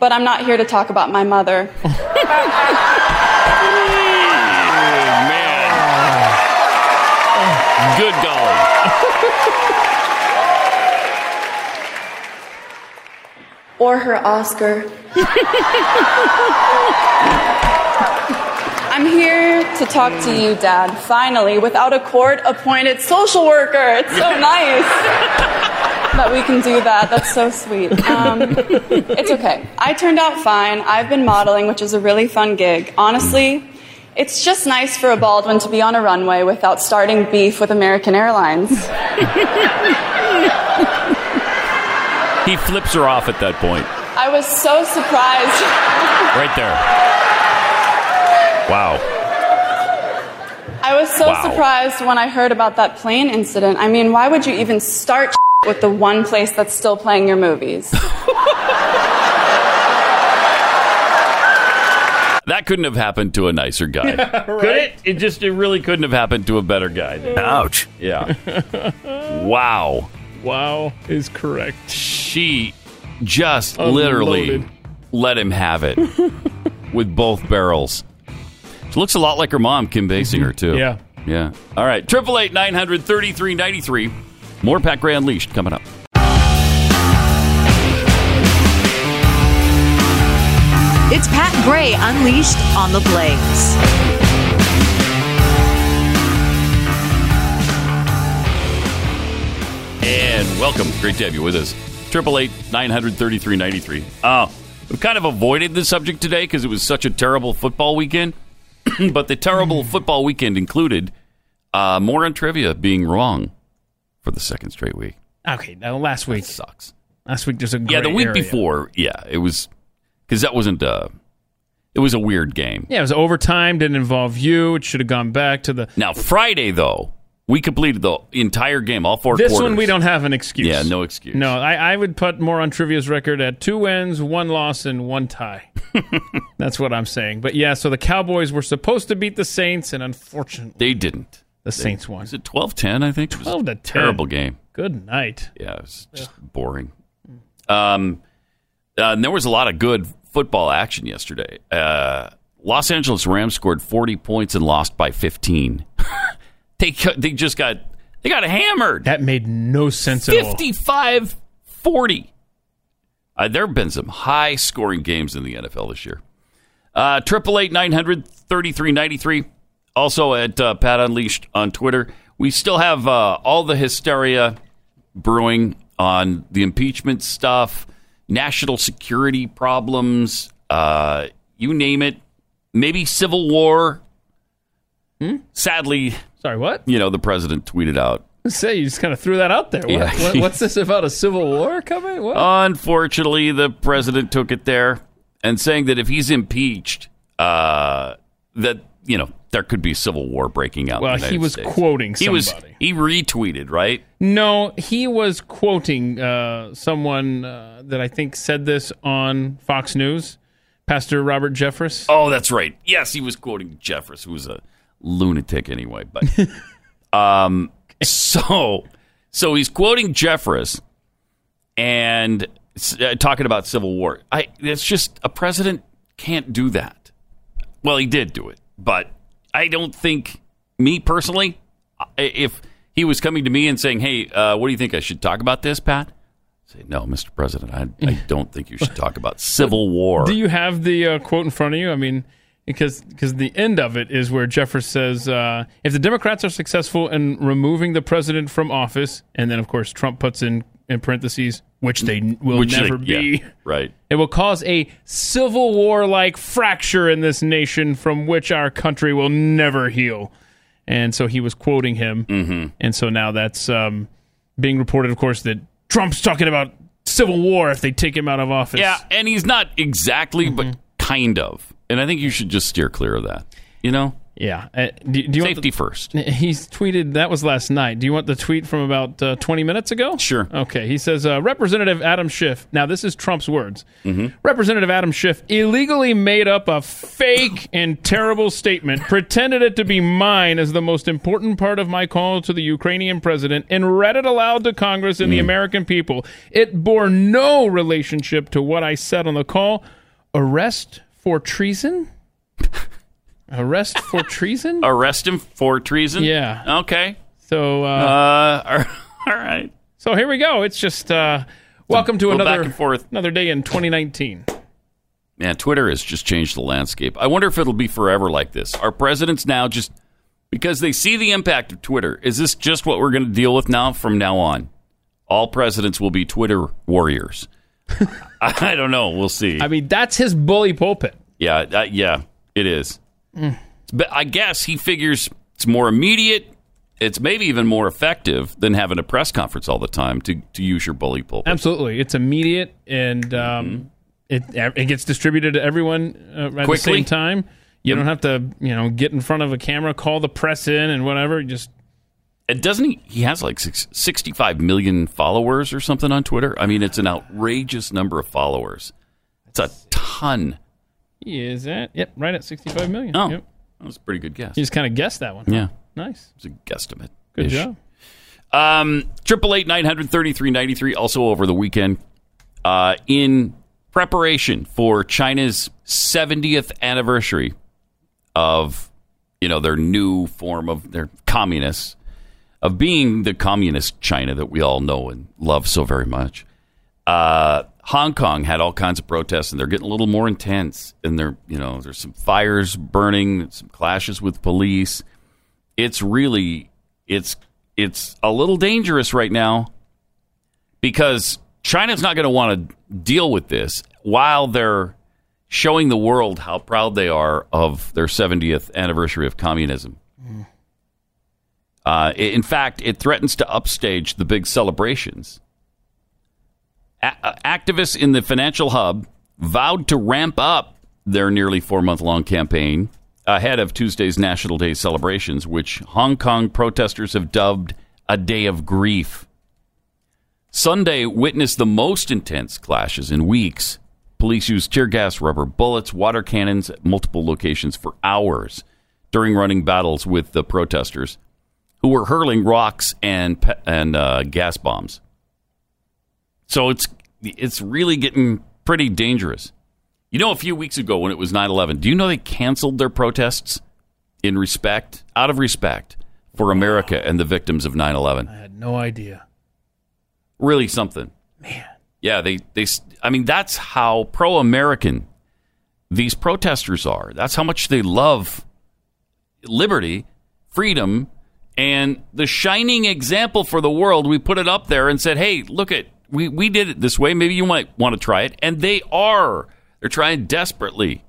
But I'm not here to talk about my mother. [laughs]
oh, Good golly.
or her Oscar. [laughs] I'm here to talk to you, Dad, finally, without a court appointed social worker. It's so nice that we can do that. That's so sweet. Um, it's okay. I turned out fine. I've been modeling, which is a really fun gig. Honestly, it's just nice for a Baldwin to be on a runway without starting beef with American Airlines.
He flips her off at that point.
I was so surprised.
Right there. Wow.
I was so
Wow.
surprised when I heard about that plane incident. I mean, why would you even start [laughs] with the one place that's still playing your movies? [laughs]
That couldn't have happened to a nicer guy. [laughs] Could it? It just it really couldn't have happened to a better guy. Ouch. Yeah. wow.
Wow is correct.
She just
Unloaded.
literally let him have it with both barrels. She looks a lot like her mom, Kim Basinger, too.
Yeah.
Yeah. All right. Triple eight nine hundred thirty three ninety three. More Pat Gray Unleashed coming up.
It's Pat Gray Unleashed on the Blaze.
And welcome. Great to have you with us. Triple eight nine hundred thirty three ninety three. Uh, we've kind of avoided the subject today because it was such a terrible football weekend. [laughs] but the terrible football weekend included uh, more on trivia being wrong for the second straight week.
Okay, now last week
sucks.
Last week there's a
yeah, the week
area.
before, yeah, it was because that wasn't. Uh, it was a weird game.
Yeah, it was overtime. Didn't involve you. It should have gone back to the.
Now Friday though, we completed the entire game, all four.
This
quarters.
one we don't have an excuse.
Yeah, no excuse.
No, I, I would put more on Trivia's record at two wins, one loss, and one tie. [laughs] That's what I'm saying. But yeah, so the Cowboys were supposed to beat the Saints, and unfortunately,
They didn't.
the Saints won.
Was it 12-10, I think? It was
12 to
a
10.
Terrible game.
Good night.
Yeah, it was just boring. Um, uh, and there was a lot of good football action yesterday. Uh, Los Angeles Rams scored 40 points and lost by 15. [laughs] they they just got They got hammered.
That made no sense at all.
55 40. Uh, there have been some high scoring games in the NFL this year. Uh, Triple eight nine hundred thirty three ninety three. Also at uh, Pat Unleashed on Twitter. We still have uh, all the hysteria brewing on the impeachment stuff, national security problems, uh, you name it. Maybe civil war. Sadly,
Hmm? Sorry, what?
You know, the president tweeted out
Say you just kind of threw that out there. What,
Yeah.
what- what's this about a civil war coming? What?
Unfortunately, the president took it there and saying that if he's impeached, uh, that you know there could be civil war breaking out. in
Well,
the
he was
States.
quoting
He was
somebody.
he retweeted right.
No, he was quoting uh, someone uh, that I think said this on Fox News, Pastor Robert Jeffress.
Oh, that's right. Yes, he was quoting Jeffress, who was a lunatic anyway. But [laughs] um, so so he's quoting Jeffress and uh, talking about civil war. I it's just a president can't do that. Well, he did do it, but I don't think me personally, if he was coming to me and saying, "Hey, uh, what do you think I should talk about this, Pat?" I'd say, "No, Mr. President, I, I [laughs] don't think you should talk about civil war."
Do you have the uh, quote in front of you? I mean, because because the end of it is where Jeffress says, uh, "If the Democrats are successful in removing the president from office," and then of course Trump puts in in parentheses, which they will
Which they-
never be.
yeah, right.
It will cause a civil war like fracture in this nation from which our country will never heal. And so he was quoting him. Mm-hmm. And so now that's um, being reported, of course, that Trump's talking about civil war if they take him out of office.
Yeah, and he's not exactly,
Mm-hmm.
but kind of. And I think you should just steer clear of that. You know?
Yeah. Uh, do, do you
Safety
the,
first. [laughs]
He's tweeted, that was last night. Do you want the tweet from about uh, 20 minutes ago?
Sure.
Okay. He says, uh, Representative Adam Schiff, now this is Trump's words.
Mm-hmm.
Representative Adam Schiff illegally made up a fake [laughs] and terrible statement, pretended it to be mine as the most important part of my call to the Ukrainian president, and read it aloud to Congress and the American people. It bore no relationship to what I said on the call. Arrest for treason? Arrest for [laughs] treason?
Arrest him for treason?
Yeah.
Okay.
So, uh,
Uh, [laughs] all right.
so here we go. It's just uh, welcome to another
back and forth.
another day in 2019.
Man, Twitter has just changed the landscape. I wonder if it'll be forever like this. Our presidents now just because they see the impact of Twitter. Is this just what we're going to deal with now from now on? All presidents will be Twitter warriors. [laughs] I don't know. We'll see.
I mean, that's his bully pulpit.
Yeah, uh, yeah, it is.
Mm.
But I guess he figures it's more immediate. It's maybe even more effective than having a press conference all the time to, to use your bully pulpit.
Absolutely, it's immediate and um, it it gets distributed to everyone uh, at the same time. You don't have to, you know, get in front of a camera, call the press in, and whatever. You Just
doesn't he? He has like six, 65 million followers or something on Twitter. I mean, it's an outrageous number of followers. It's a ton.
he is at yep, right at 65 million.
Oh,
Yep.
that was a pretty good guess.
You just kind of guessed that one.
Yeah,
nice.
it's a guesstimate.
Good job.
Um, triple eight nine hundred thirty three ninety three. Also over the weekend, uh, in preparation for China's seventieth anniversary of you know their new form of their communists of being the communist China that we all know and love so very much. Uh, Hong Kong had all kinds of protests, and they're getting a little more intense. And there, you know, there's some fires burning, some clashes with police. It's really, it's it's a little dangerous right now because China's not going to want to deal with this while they're showing the world how proud they are of their 70th anniversary of communism. Uh, in fact, it threatens to upstage the big celebrations. A- uh, activists in the financial hub vowed to ramp up their nearly four month long campaign ahead of Tuesday's National Day celebrations, which Hong Kong protesters have dubbed a day of grief. Sunday witnessed the most intense clashes in weeks. Police used tear gas, rubber bullets, water cannons at multiple locations for hours during running battles with the protesters, who were hurling rocks and and uh, gas bombs. So it's it's really getting pretty dangerous. You know, a few weeks ago when it was 9/11, do you know they canceled their protests in respect, out of respect for America and the victims of 9 11.
I had no idea.
Really something. Man. Yeah, they, they, I mean, that's how pro American these protesters are. That's how much they love liberty, freedom, and the shining example for the world. We put it up there and said, hey, look at, we, we did it this way. Maybe you might want to try it. And they are. They're trying desperately.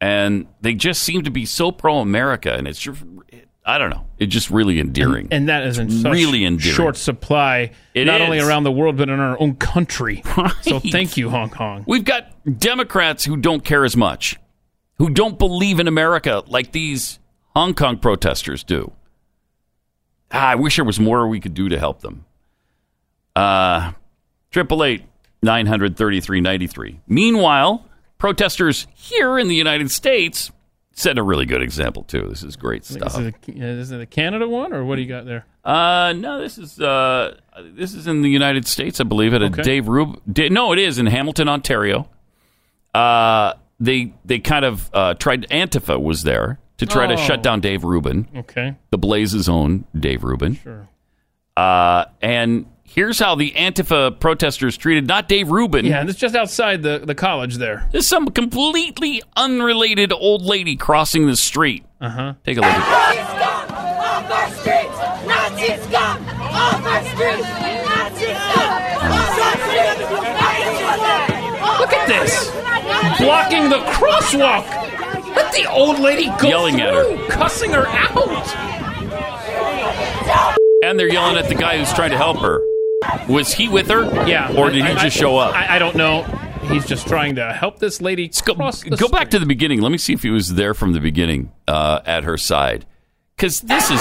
And they just seem to be so pro America. And it's just, I don't know. It's just really endearing.
And that is in such
really endearing.
short supply,
It
not only around the world, but in our own country. [laughs] So thank you, Hong Kong.
We've got Democrats who don't care as much, who don't believe in America like these Hong Kong protesters do. Ah, I wish there was more we could do to help them. Uh, Triple eight nine hundred thirty three ninety three. Meanwhile, protesters here in the United States set a really good example too. This is great
Is
stuff.
it, a, is it a Canada one, or what do you got there?
Uh, no, this is uh, this is in the United States, I believe. At a
Okay.
Dave Rub. No, it is in Hamilton, Ontario. Uh, they they kind of uh, tried. Antifa was there to try to
Oh.
shut down Dave Rubin,
Okay.
the Blaze's own Dave Rubin.
Sure.
Uh, and here's how the Antifa protesters treated not Dave Rubin.
Yeah, and it's just outside the, the college there.
There's some completely unrelated old lady crossing the street.
Uh huh.
Take a look at
Off our streets! Nazi scum! Off our streets! Nazi scum!
Look at this! Blocking the crosswalk! Let the old lady go
Yelling at her.
cussing her out!
And they're yelling at the guy who's trying to help her. Was he with her?
Yeah.
Or did
I-
he
I-
just show up?
I, I don't know. He's just trying to help this lady cross the
Go back to the beginning. Let me see if he was there from the beginning uh, at her side. Because this is.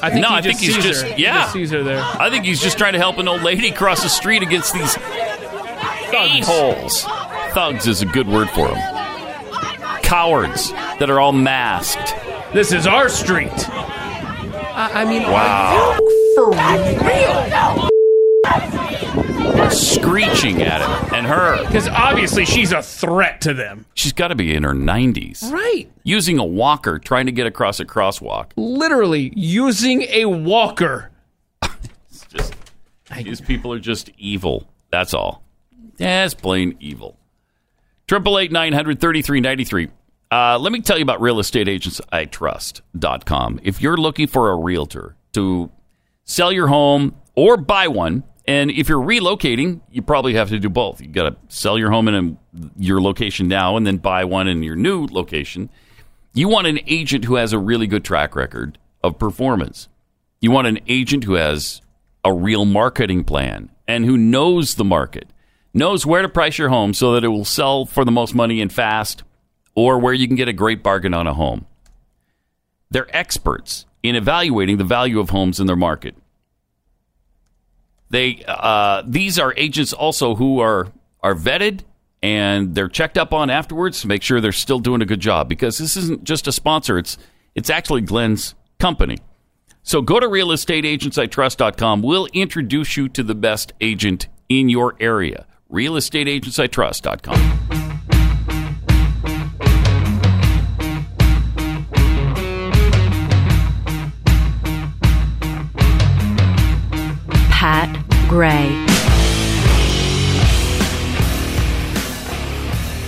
I think
no,
he
I think he's just.
her. He
Yeah.
just sees her there.
I think he's just trying to help an old lady cross the street against these a-holes. Thugs is a good word for them. Cowards that are all masked.
This is our street.
I, I mean,
Wow.
for real?
Screeching at him and her.
Because obviously she's a threat to them.
She's got to be in her 90s.
Right.
Using a walker trying to get across a crosswalk.
Literally using a walker.
These people are just evil. That's all. Yeah, it's plain evil. Triple eight nine hundred thirty three ninety three. Uh, let me tell you about real estate agents I trust.com. If you're looking for a realtor to sell your home or buy one, and if you're relocating, you probably have to do both. You got to sell your home in a, your location now and then buy one in your new location. You want an agent who has a really good track record of performance. You want an agent who has a real marketing plan and who knows the market, knows where to price your home so that it will sell for the most money and fast, or where you can get a great bargain on a home. They're experts in evaluating the value of homes in their market. They uh, these are agents also who are are vetted and they're checked up on afterwards to make sure they're still doing a good job because this isn't just a sponsor it's it's actually Glenn's company. So go to realestateagentsitrust.com. We'll introduce you to the best agent in your area. realestateagentsitrust.com.
Gray.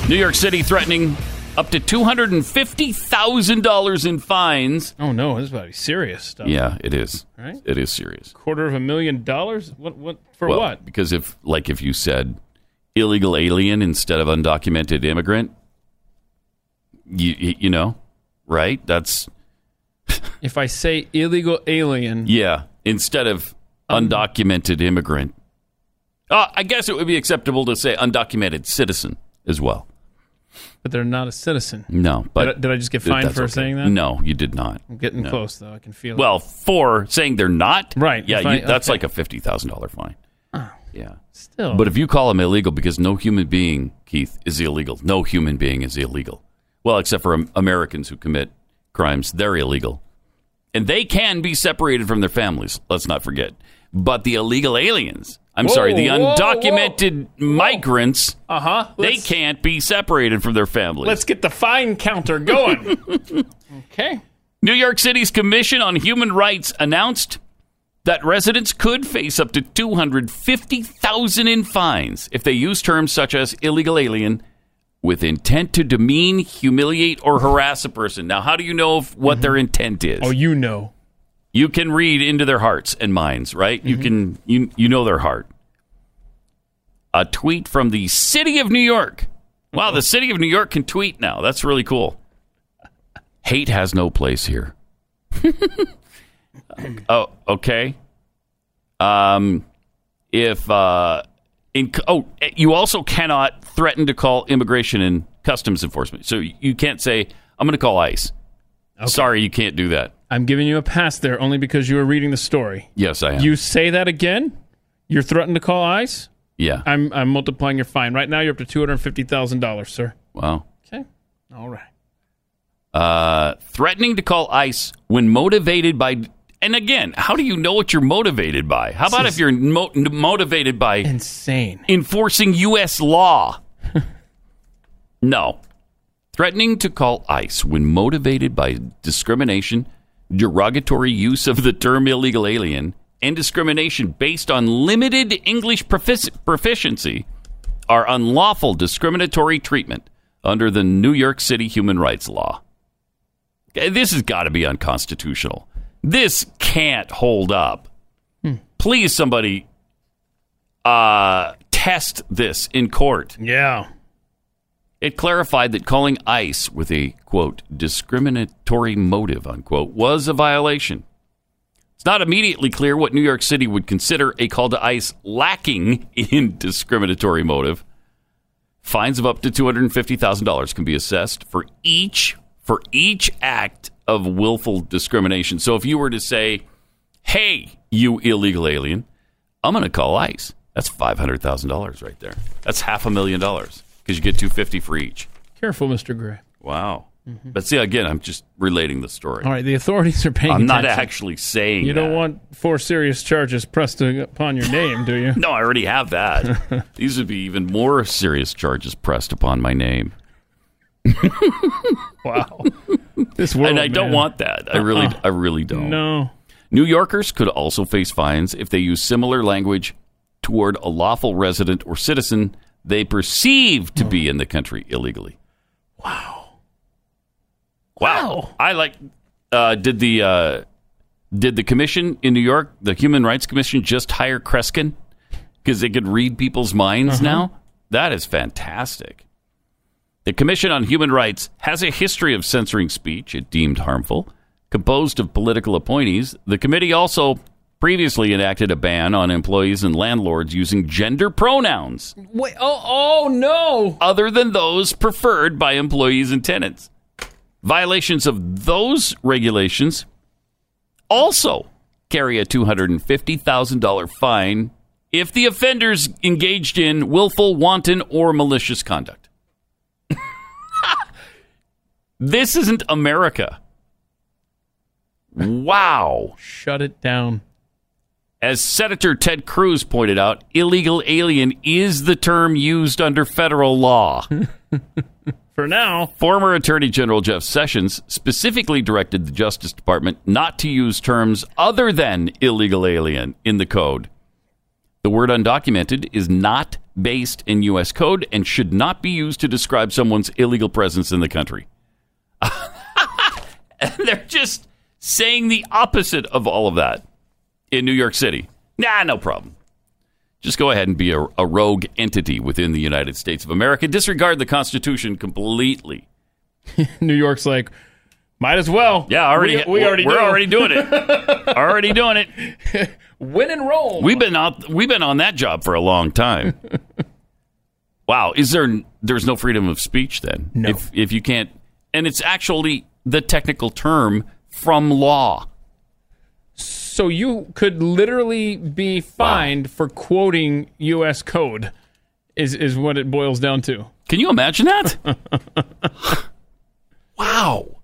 New York City threatening up to $250,000 in fines.
Oh no, this is about to be serious stuff.
Yeah, it is.
Right?
It is serious.
Quarter of a million dollars? What what for
Well,
what?
Because if, like, if you said illegal alien instead of undocumented immigrant, you you you know, right? That's
If I say illegal alien,
yeah. Instead of undocumented immigrant, uh, I guess it would be acceptable to say undocumented citizen as well.
but they're not a citizen.
No, but
did I, did I just get fined for
okay.
saying that?
No, you did not.
I'm getting
No.
close though. I can feel it.
Well,
it.
for saying they're not,
Right,
Yeah,
I-
you, that's
okay.
like a fifty thousand dollar fine.
Oh,
Yeah,
still.
But if you call them illegal because no human being, Keith, is illegal. No human being is illegal. Well, except for Am- Americans who commit crimes, they're illegal, and they can be separated from their families. Let's not forget. But the illegal aliens, I'm
Whoa,
sorry, the
whoa,
undocumented migrants,
uh huh.
they can't be separated from their families.
Let's get the fine counter going. [laughs] okay.
New York City's Commission on Human Rights announced that residents could face up to 250,000 in fines if they use terms such as illegal alien with intent to demean, humiliate or harass a person. Now, how do you know if, what their intent is?
Oh, you know.
You can read into their hearts and minds, right? You can you you know their heart. A tweet from the city of New York. Wow, the city of New York can tweet now. That's really cool. Hate has no place here. [laughs] oh, okay. Um, if uh, in oh, you also cannot threaten to call immigration and customs enforcement. So you can't say I'm going to call ICE. Sorry, you can't do that.
I'm giving you a pass there only because you were reading the story.
Yes, I am.
You say that again? You're threatening to call ICE?
yeah.
I'm I'm multiplying your fine. Right now you're up to two hundred fifty thousand dollars, sir.
Wow.
Okay. All right.
Uh, threatening to call ICE when motivated by. And again, how do you know what you're motivated by? How about if you're mo- motivated by
insane
enforcing U.S. law? [laughs] no. Threatening to call ICE when motivated by discrimination, derogatory use of the term illegal alien, and discrimination based on limited English profic- proficiency are unlawful discriminatory treatment under the New York City human rights law. Okay, This has got to be unconstitutional. This can't hold up. Please, somebody uh, test this in court.
Yeah.
It clarified that calling ICE with a, quote, discriminatory motive, unquote, was a violation. It's not immediately clear what New York City would consider a call to ICE lacking [laughs] in discriminatory motive. Fines of up to $250,000 can be assessed for each for each act of willful discrimination. So if you were to say, "Hey, you illegal alien, I'm going to call ICE." That's $500,000 right there. That's half a million dollars because you get 250 for each.
Careful, Mr. Gray.
Wow. Mm-hmm. But see again, I'm just relating the story.
All right, the authorities are paying
I'm not actually saying
You don't want four serious charges pressed upon your name, do you? [laughs]
No, I already have that. [laughs] These would be even more serious charges pressed upon my name. [laughs]
wow. This world,
and I don't want that. I really,
Uh-uh.
I really don't.
No.
New Yorkers could also face fines if they use similar language toward a lawful resident or citizen they perceive to be in the country illegally. Wow. Wow. I like. Uh, did the uh, did the commission in New York, the Human Rights Commission, just hire Kreskin because they could read people's minds
Uh-huh.
now? That is fantastic. The Commission on Human Rights has a history of censoring speech it deemed harmful. Composed of political appointees, the committee also previously enacted a ban on employees and landlords using gender pronouns
Wait. Oh. Oh no.
other than those preferred by employees and tenants. Violations of those regulations also carry a $250,000 fine if the offenders engaged in willful, wanton, or malicious conduct. [laughs] this isn't America. Wow.
Shut it down.
As Senator Ted Cruz pointed out, illegal alien is the term used under federal law. [laughs]
For now.
Former Attorney General Jeff Sessions specifically directed the Justice Department not to use terms other than illegal alien in the code. The word undocumented is not based in U.S. code and should not be used to describe someone's illegal presence in the country. [laughs] they're just saying the opposite of all of that in New York City. Nah, no problem. Just go ahead and be a, a rogue entity within the United States of America. Disregard the Constitution completely. [laughs]
New York's like, might as well.
Yeah, already.
We, we already
we're
do.
already doing it. [laughs] already doing it.
Win and roll.
We've been out. We've been on that job for a long time. [laughs] wow, is there? There's no freedom of speech then.
No.
If if you can't, and it's actually the technical term from law.
So you could literally be fined for quoting U.S. code. Is is what it boils down to.
Can you imagine that? [laughs] wow.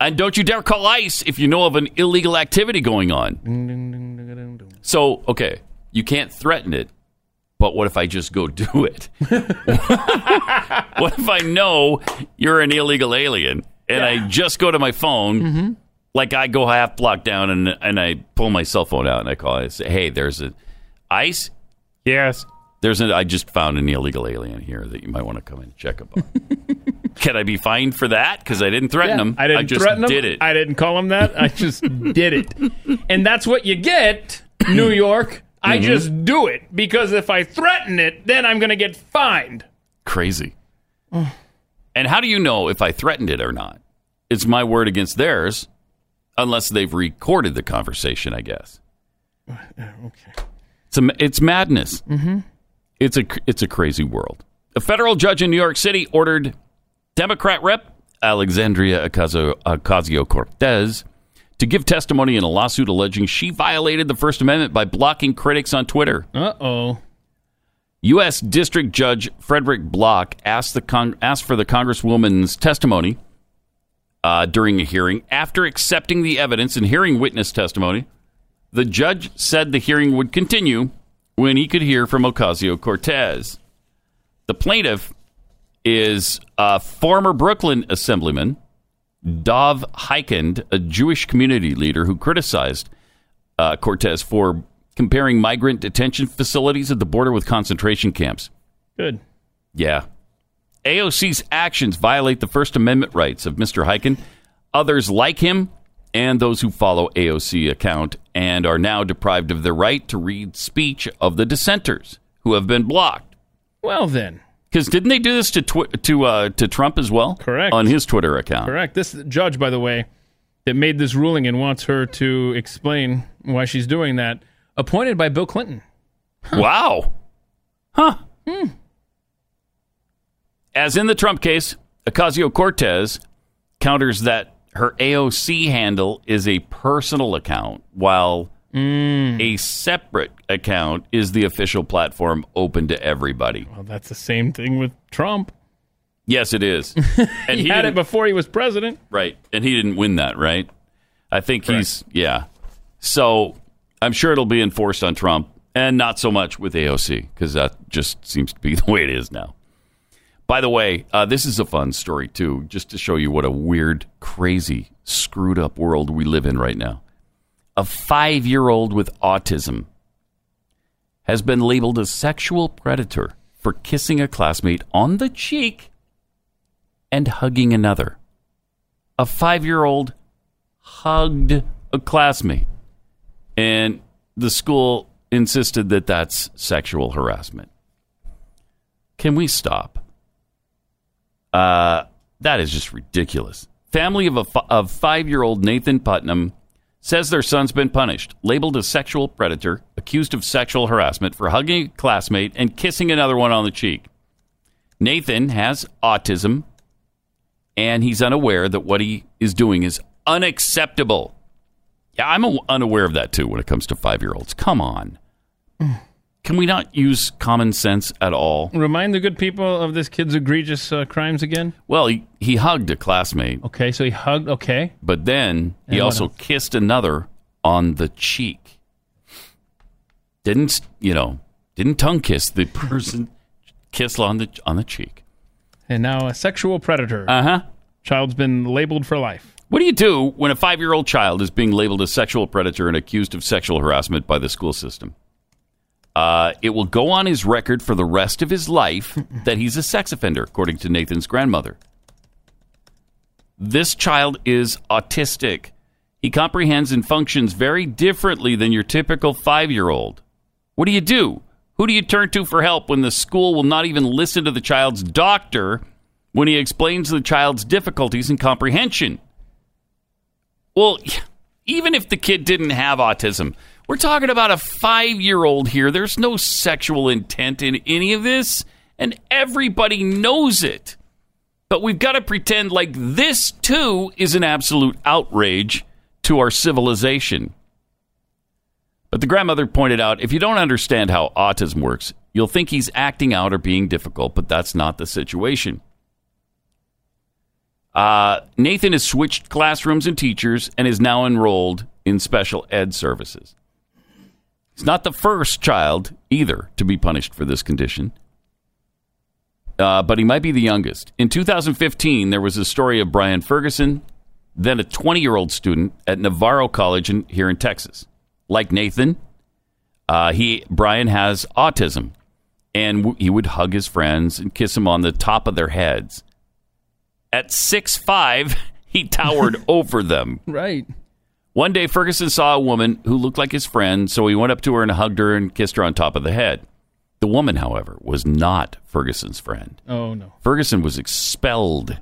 And don't you dare call ICE if you know of an illegal activity going on. So, okay, you can't threaten it, but what if I just go do it? [laughs] what if I know you're an illegal alien and I just go to my phone,
Mm-hmm.
Like I go half block down and and I pull my cell phone out and I call. I say, "Hey, there's a ice. Yes, there's an. I just found an illegal alien here that you might want to come and check up on. [laughs] Can I be fined for that? Because I didn't threaten
Yeah,
him.
I didn't
just
threaten him.
did it.
I didn't call him that. I just [laughs] did it. And that's what you get, New York. I
Mhm.
just do it because if I threaten it, then I'm going to get fined.
Crazy. and how do you know if I threatened it or not? It's my word against theirs, unless they've recorded the conversation. I guess.
Okay.
It's a, it's madness.
Mm-hmm.
It's a it's a crazy world. A federal judge in New York City ordered Democrat Rep. Alexandria Ocasio Cortez to give testimony in a lawsuit alleging she violated the First Amendment by blocking critics on Twitter.
Uh oh.
U.S. District Judge Frederick Block asked the con- asked for the Congresswoman's testimony uh, during a hearing. After accepting the evidence and hearing witness testimony, the judge said the hearing would continue when he could hear from Ocasio Cortez. The plaintiff is a former Brooklyn Assemblyman, Dov Hikind, a Jewish community leader who criticized uh, Cortez for comparing migrant detention facilities at the border with concentration camps.
Good.
Yeah. AOC's actions violate the First Amendment rights of Mr. Hikind, others like him, and those who follow AOC account and are now deprived of their right to read speech of the dissenters who have been blocked.
Well, then.
Because didn't they do this to twi- to uh, to Trump as well?
Correct.
On his Twitter account.
Correct. This judge, by the way, that made this ruling and wants her to explain why she's doing that, appointed by Bill Clinton.
Wow. Huh.
Hmm.
As in the Trump case, Ocasio Cortez counters that her AOC handle is a personal account, while mm. a separate account is the official platform open to everybody.
Well, that's the same thing with Trump.
Yes, it is. [laughs] And
he, had it before he was president.
Right. And he didn't win that, right? I think he's, yeah. So I'm sure it'll be enforced on Trump and not so much with AOC because that just seems to be [laughs] the way it is now. By the way, uh, this is a fun story, too, just to show you what a weird, crazy, screwed up world we live in right now. A five year old with autism has been labeled a sexual predator for kissing a classmate on the cheek and hugging another. A five year old hugged a classmate, and the school insisted that that's sexual harassment. Can we stop? Uh, that is just ridiculous. Family of a of five year old Nathan Putnam says their son's been punished, labeled a sexual predator, accused of sexual harassment for hugging a classmate and kissing another one on the cheek. Nathan has autism, and he's unaware that what he is doing is unacceptable. Yeah, I'm unaware of that too when it comes to five year olds. Come on. Can we not use common sense at all?
Remind the good people of this kid's egregious uh, crimes again.
Well, he, he hugged a classmate,
Okay, so he hugged. Okay.
but then he
And what
also
else?
kissed another on the cheek. Didn't, you know, didn't tongue kiss the person, kiss on the, on the cheek.
And now a sexual predator.
Uh huh.
Child's been labeled for life.
What do you do when a five year old child is being labeled a sexual predator and accused of sexual harassment by the school system? Uh, it will go on his record for the rest of his life [laughs] that he's a sex offender, according to Nathan's grandmother. This child is autistic. He comprehends and functions very differently than your typical five year old. What do you do? Who do you turn to for help when the school will not even listen to the child's doctor when he explains the child's difficulties in comprehension? Well, [laughs] even if the kid didn't have autism, we're talking about a five year old here. There's no sexual intent in any of this, and everybody knows it. But we've got to pretend like this, too, is an absolute outrage to our civilization. But the grandmother pointed out if you don't understand how autism works, you'll think he's acting out or being difficult, but that's not the situation. Uh, Nathan has switched classrooms and teachers and is now enrolled in special ed services. He's not the first child either to be punished for this condition. uh, but he might be the youngest. In 2015, there was a story of Brian Ferguson, then a 20 year old student at Navarro College in, here in Texas. Like Nathan, uh, he Brian has autism, and w- he would hug his friends and kiss them on the top of their heads. At six five, [laughs] he towered [laughs] over them.
Right.
One day, Ferguson saw a woman who looked like his friend, so he went up to her and hugged her and kissed her on top of the head. The woman, however, was not Ferguson's friend.
Oh no.
Ferguson was expelled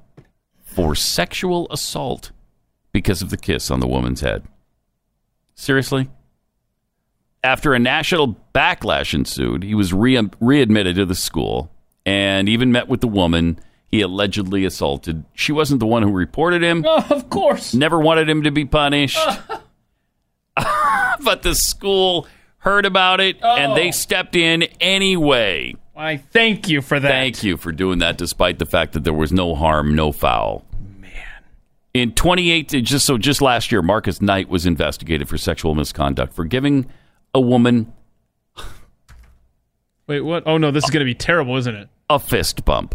for sexual assault because of the kiss on the woman's head. Seriously? After a national backlash ensued, he was re- readmitted to the school and even met with the woman he allegedly assaulted. She wasn't the one who reported him.
Oh, [laughs] of course.
Never wanted him to be punished. [laughs] [laughs] but the school heard about it and they oh. stepped in anyway.
I thank you for that.
Thank you for doing that, despite the fact that there was no harm, no foul. Man. In 2018, just so just last year, Marcus Knight was investigated for sexual misconduct for giving a woman
Wait, what? Oh no, this is going to be terrible, isn't it?
a fist bump.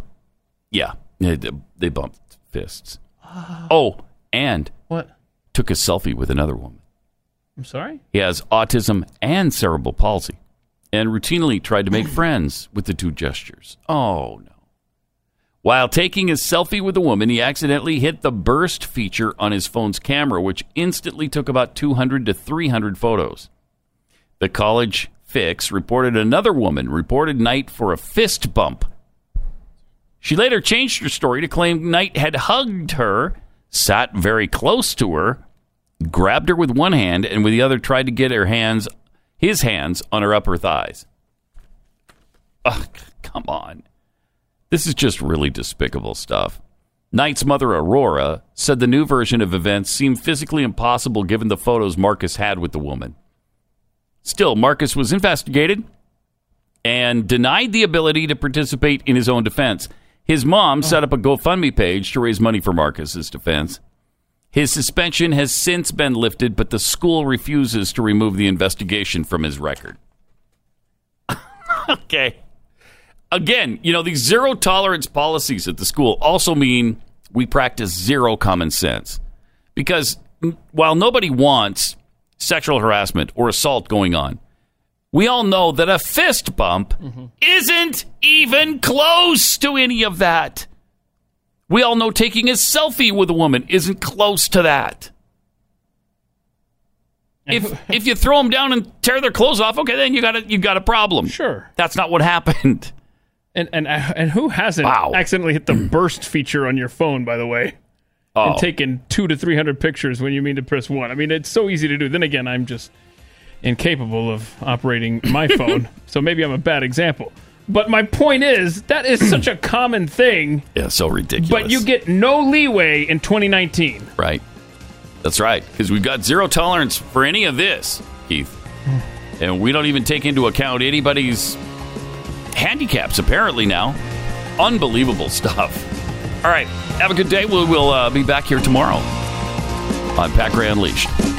Yeah, they, they bumped fists. Oh, and
What?
took a selfie with another woman.
I'm sorry.
He has autism and cerebral palsy and routinely tried to make [gasps] friends with the two gestures. Oh, no. While taking a selfie with a woman, he accidentally hit the burst feature on his phone's camera, which instantly took about 200 to 300 photos. The college fix reported another woman reported Knight for a fist bump. She later changed her story to claim Knight had hugged her, sat very close to her, grabbed her with one hand, and with the other tried to get her hands, his hands, on her upper thighs. Ugh, come on. This is just really despicable stuff. Knight's mother, Aurora, said the new version of events seemed physically impossible given the photos Marcus had with the woman. Still, Marcus was investigated and denied the ability to participate in his own defense. His mom set up a GoFundMe page to raise money for Marcus's defense. His suspension has since been lifted, but the school refuses to remove the investigation from his record. [laughs] okay. Again, you know, these zero tolerance policies at the school also mean we practice zero common sense. Because while nobody wants sexual harassment or assault going on, we all know that a fist bump mm-hmm. isn't even close to any of that. We all know taking a selfie with a woman isn't close to that. [laughs] If if you throw them down and tear their clothes off, okay, then you got a you got a problem.
Sure,
that's not what happened.
And and uh, and who hasn't accidentally hit the [clears throat] burst feature on your phone? By the way,
Oh.
and taken two to three hundred pictures when you mean to press one. I mean, it's so easy to do. Then again, I'm just incapable of operating my [coughs] phone, so maybe I'm a bad example. But my point is that is such a [clears throat] common thing,
Yeah, so ridiculous.
but you get no leeway in 2019.
Right. That's right. Because we've got zero tolerance for any of this, Keith. [sighs] And we don't even take into account anybody's handicaps, apparently, now. Unbelievable stuff. All right. Have a good day. We'll, we'll uh, be back here tomorrow on Gray Unleashed.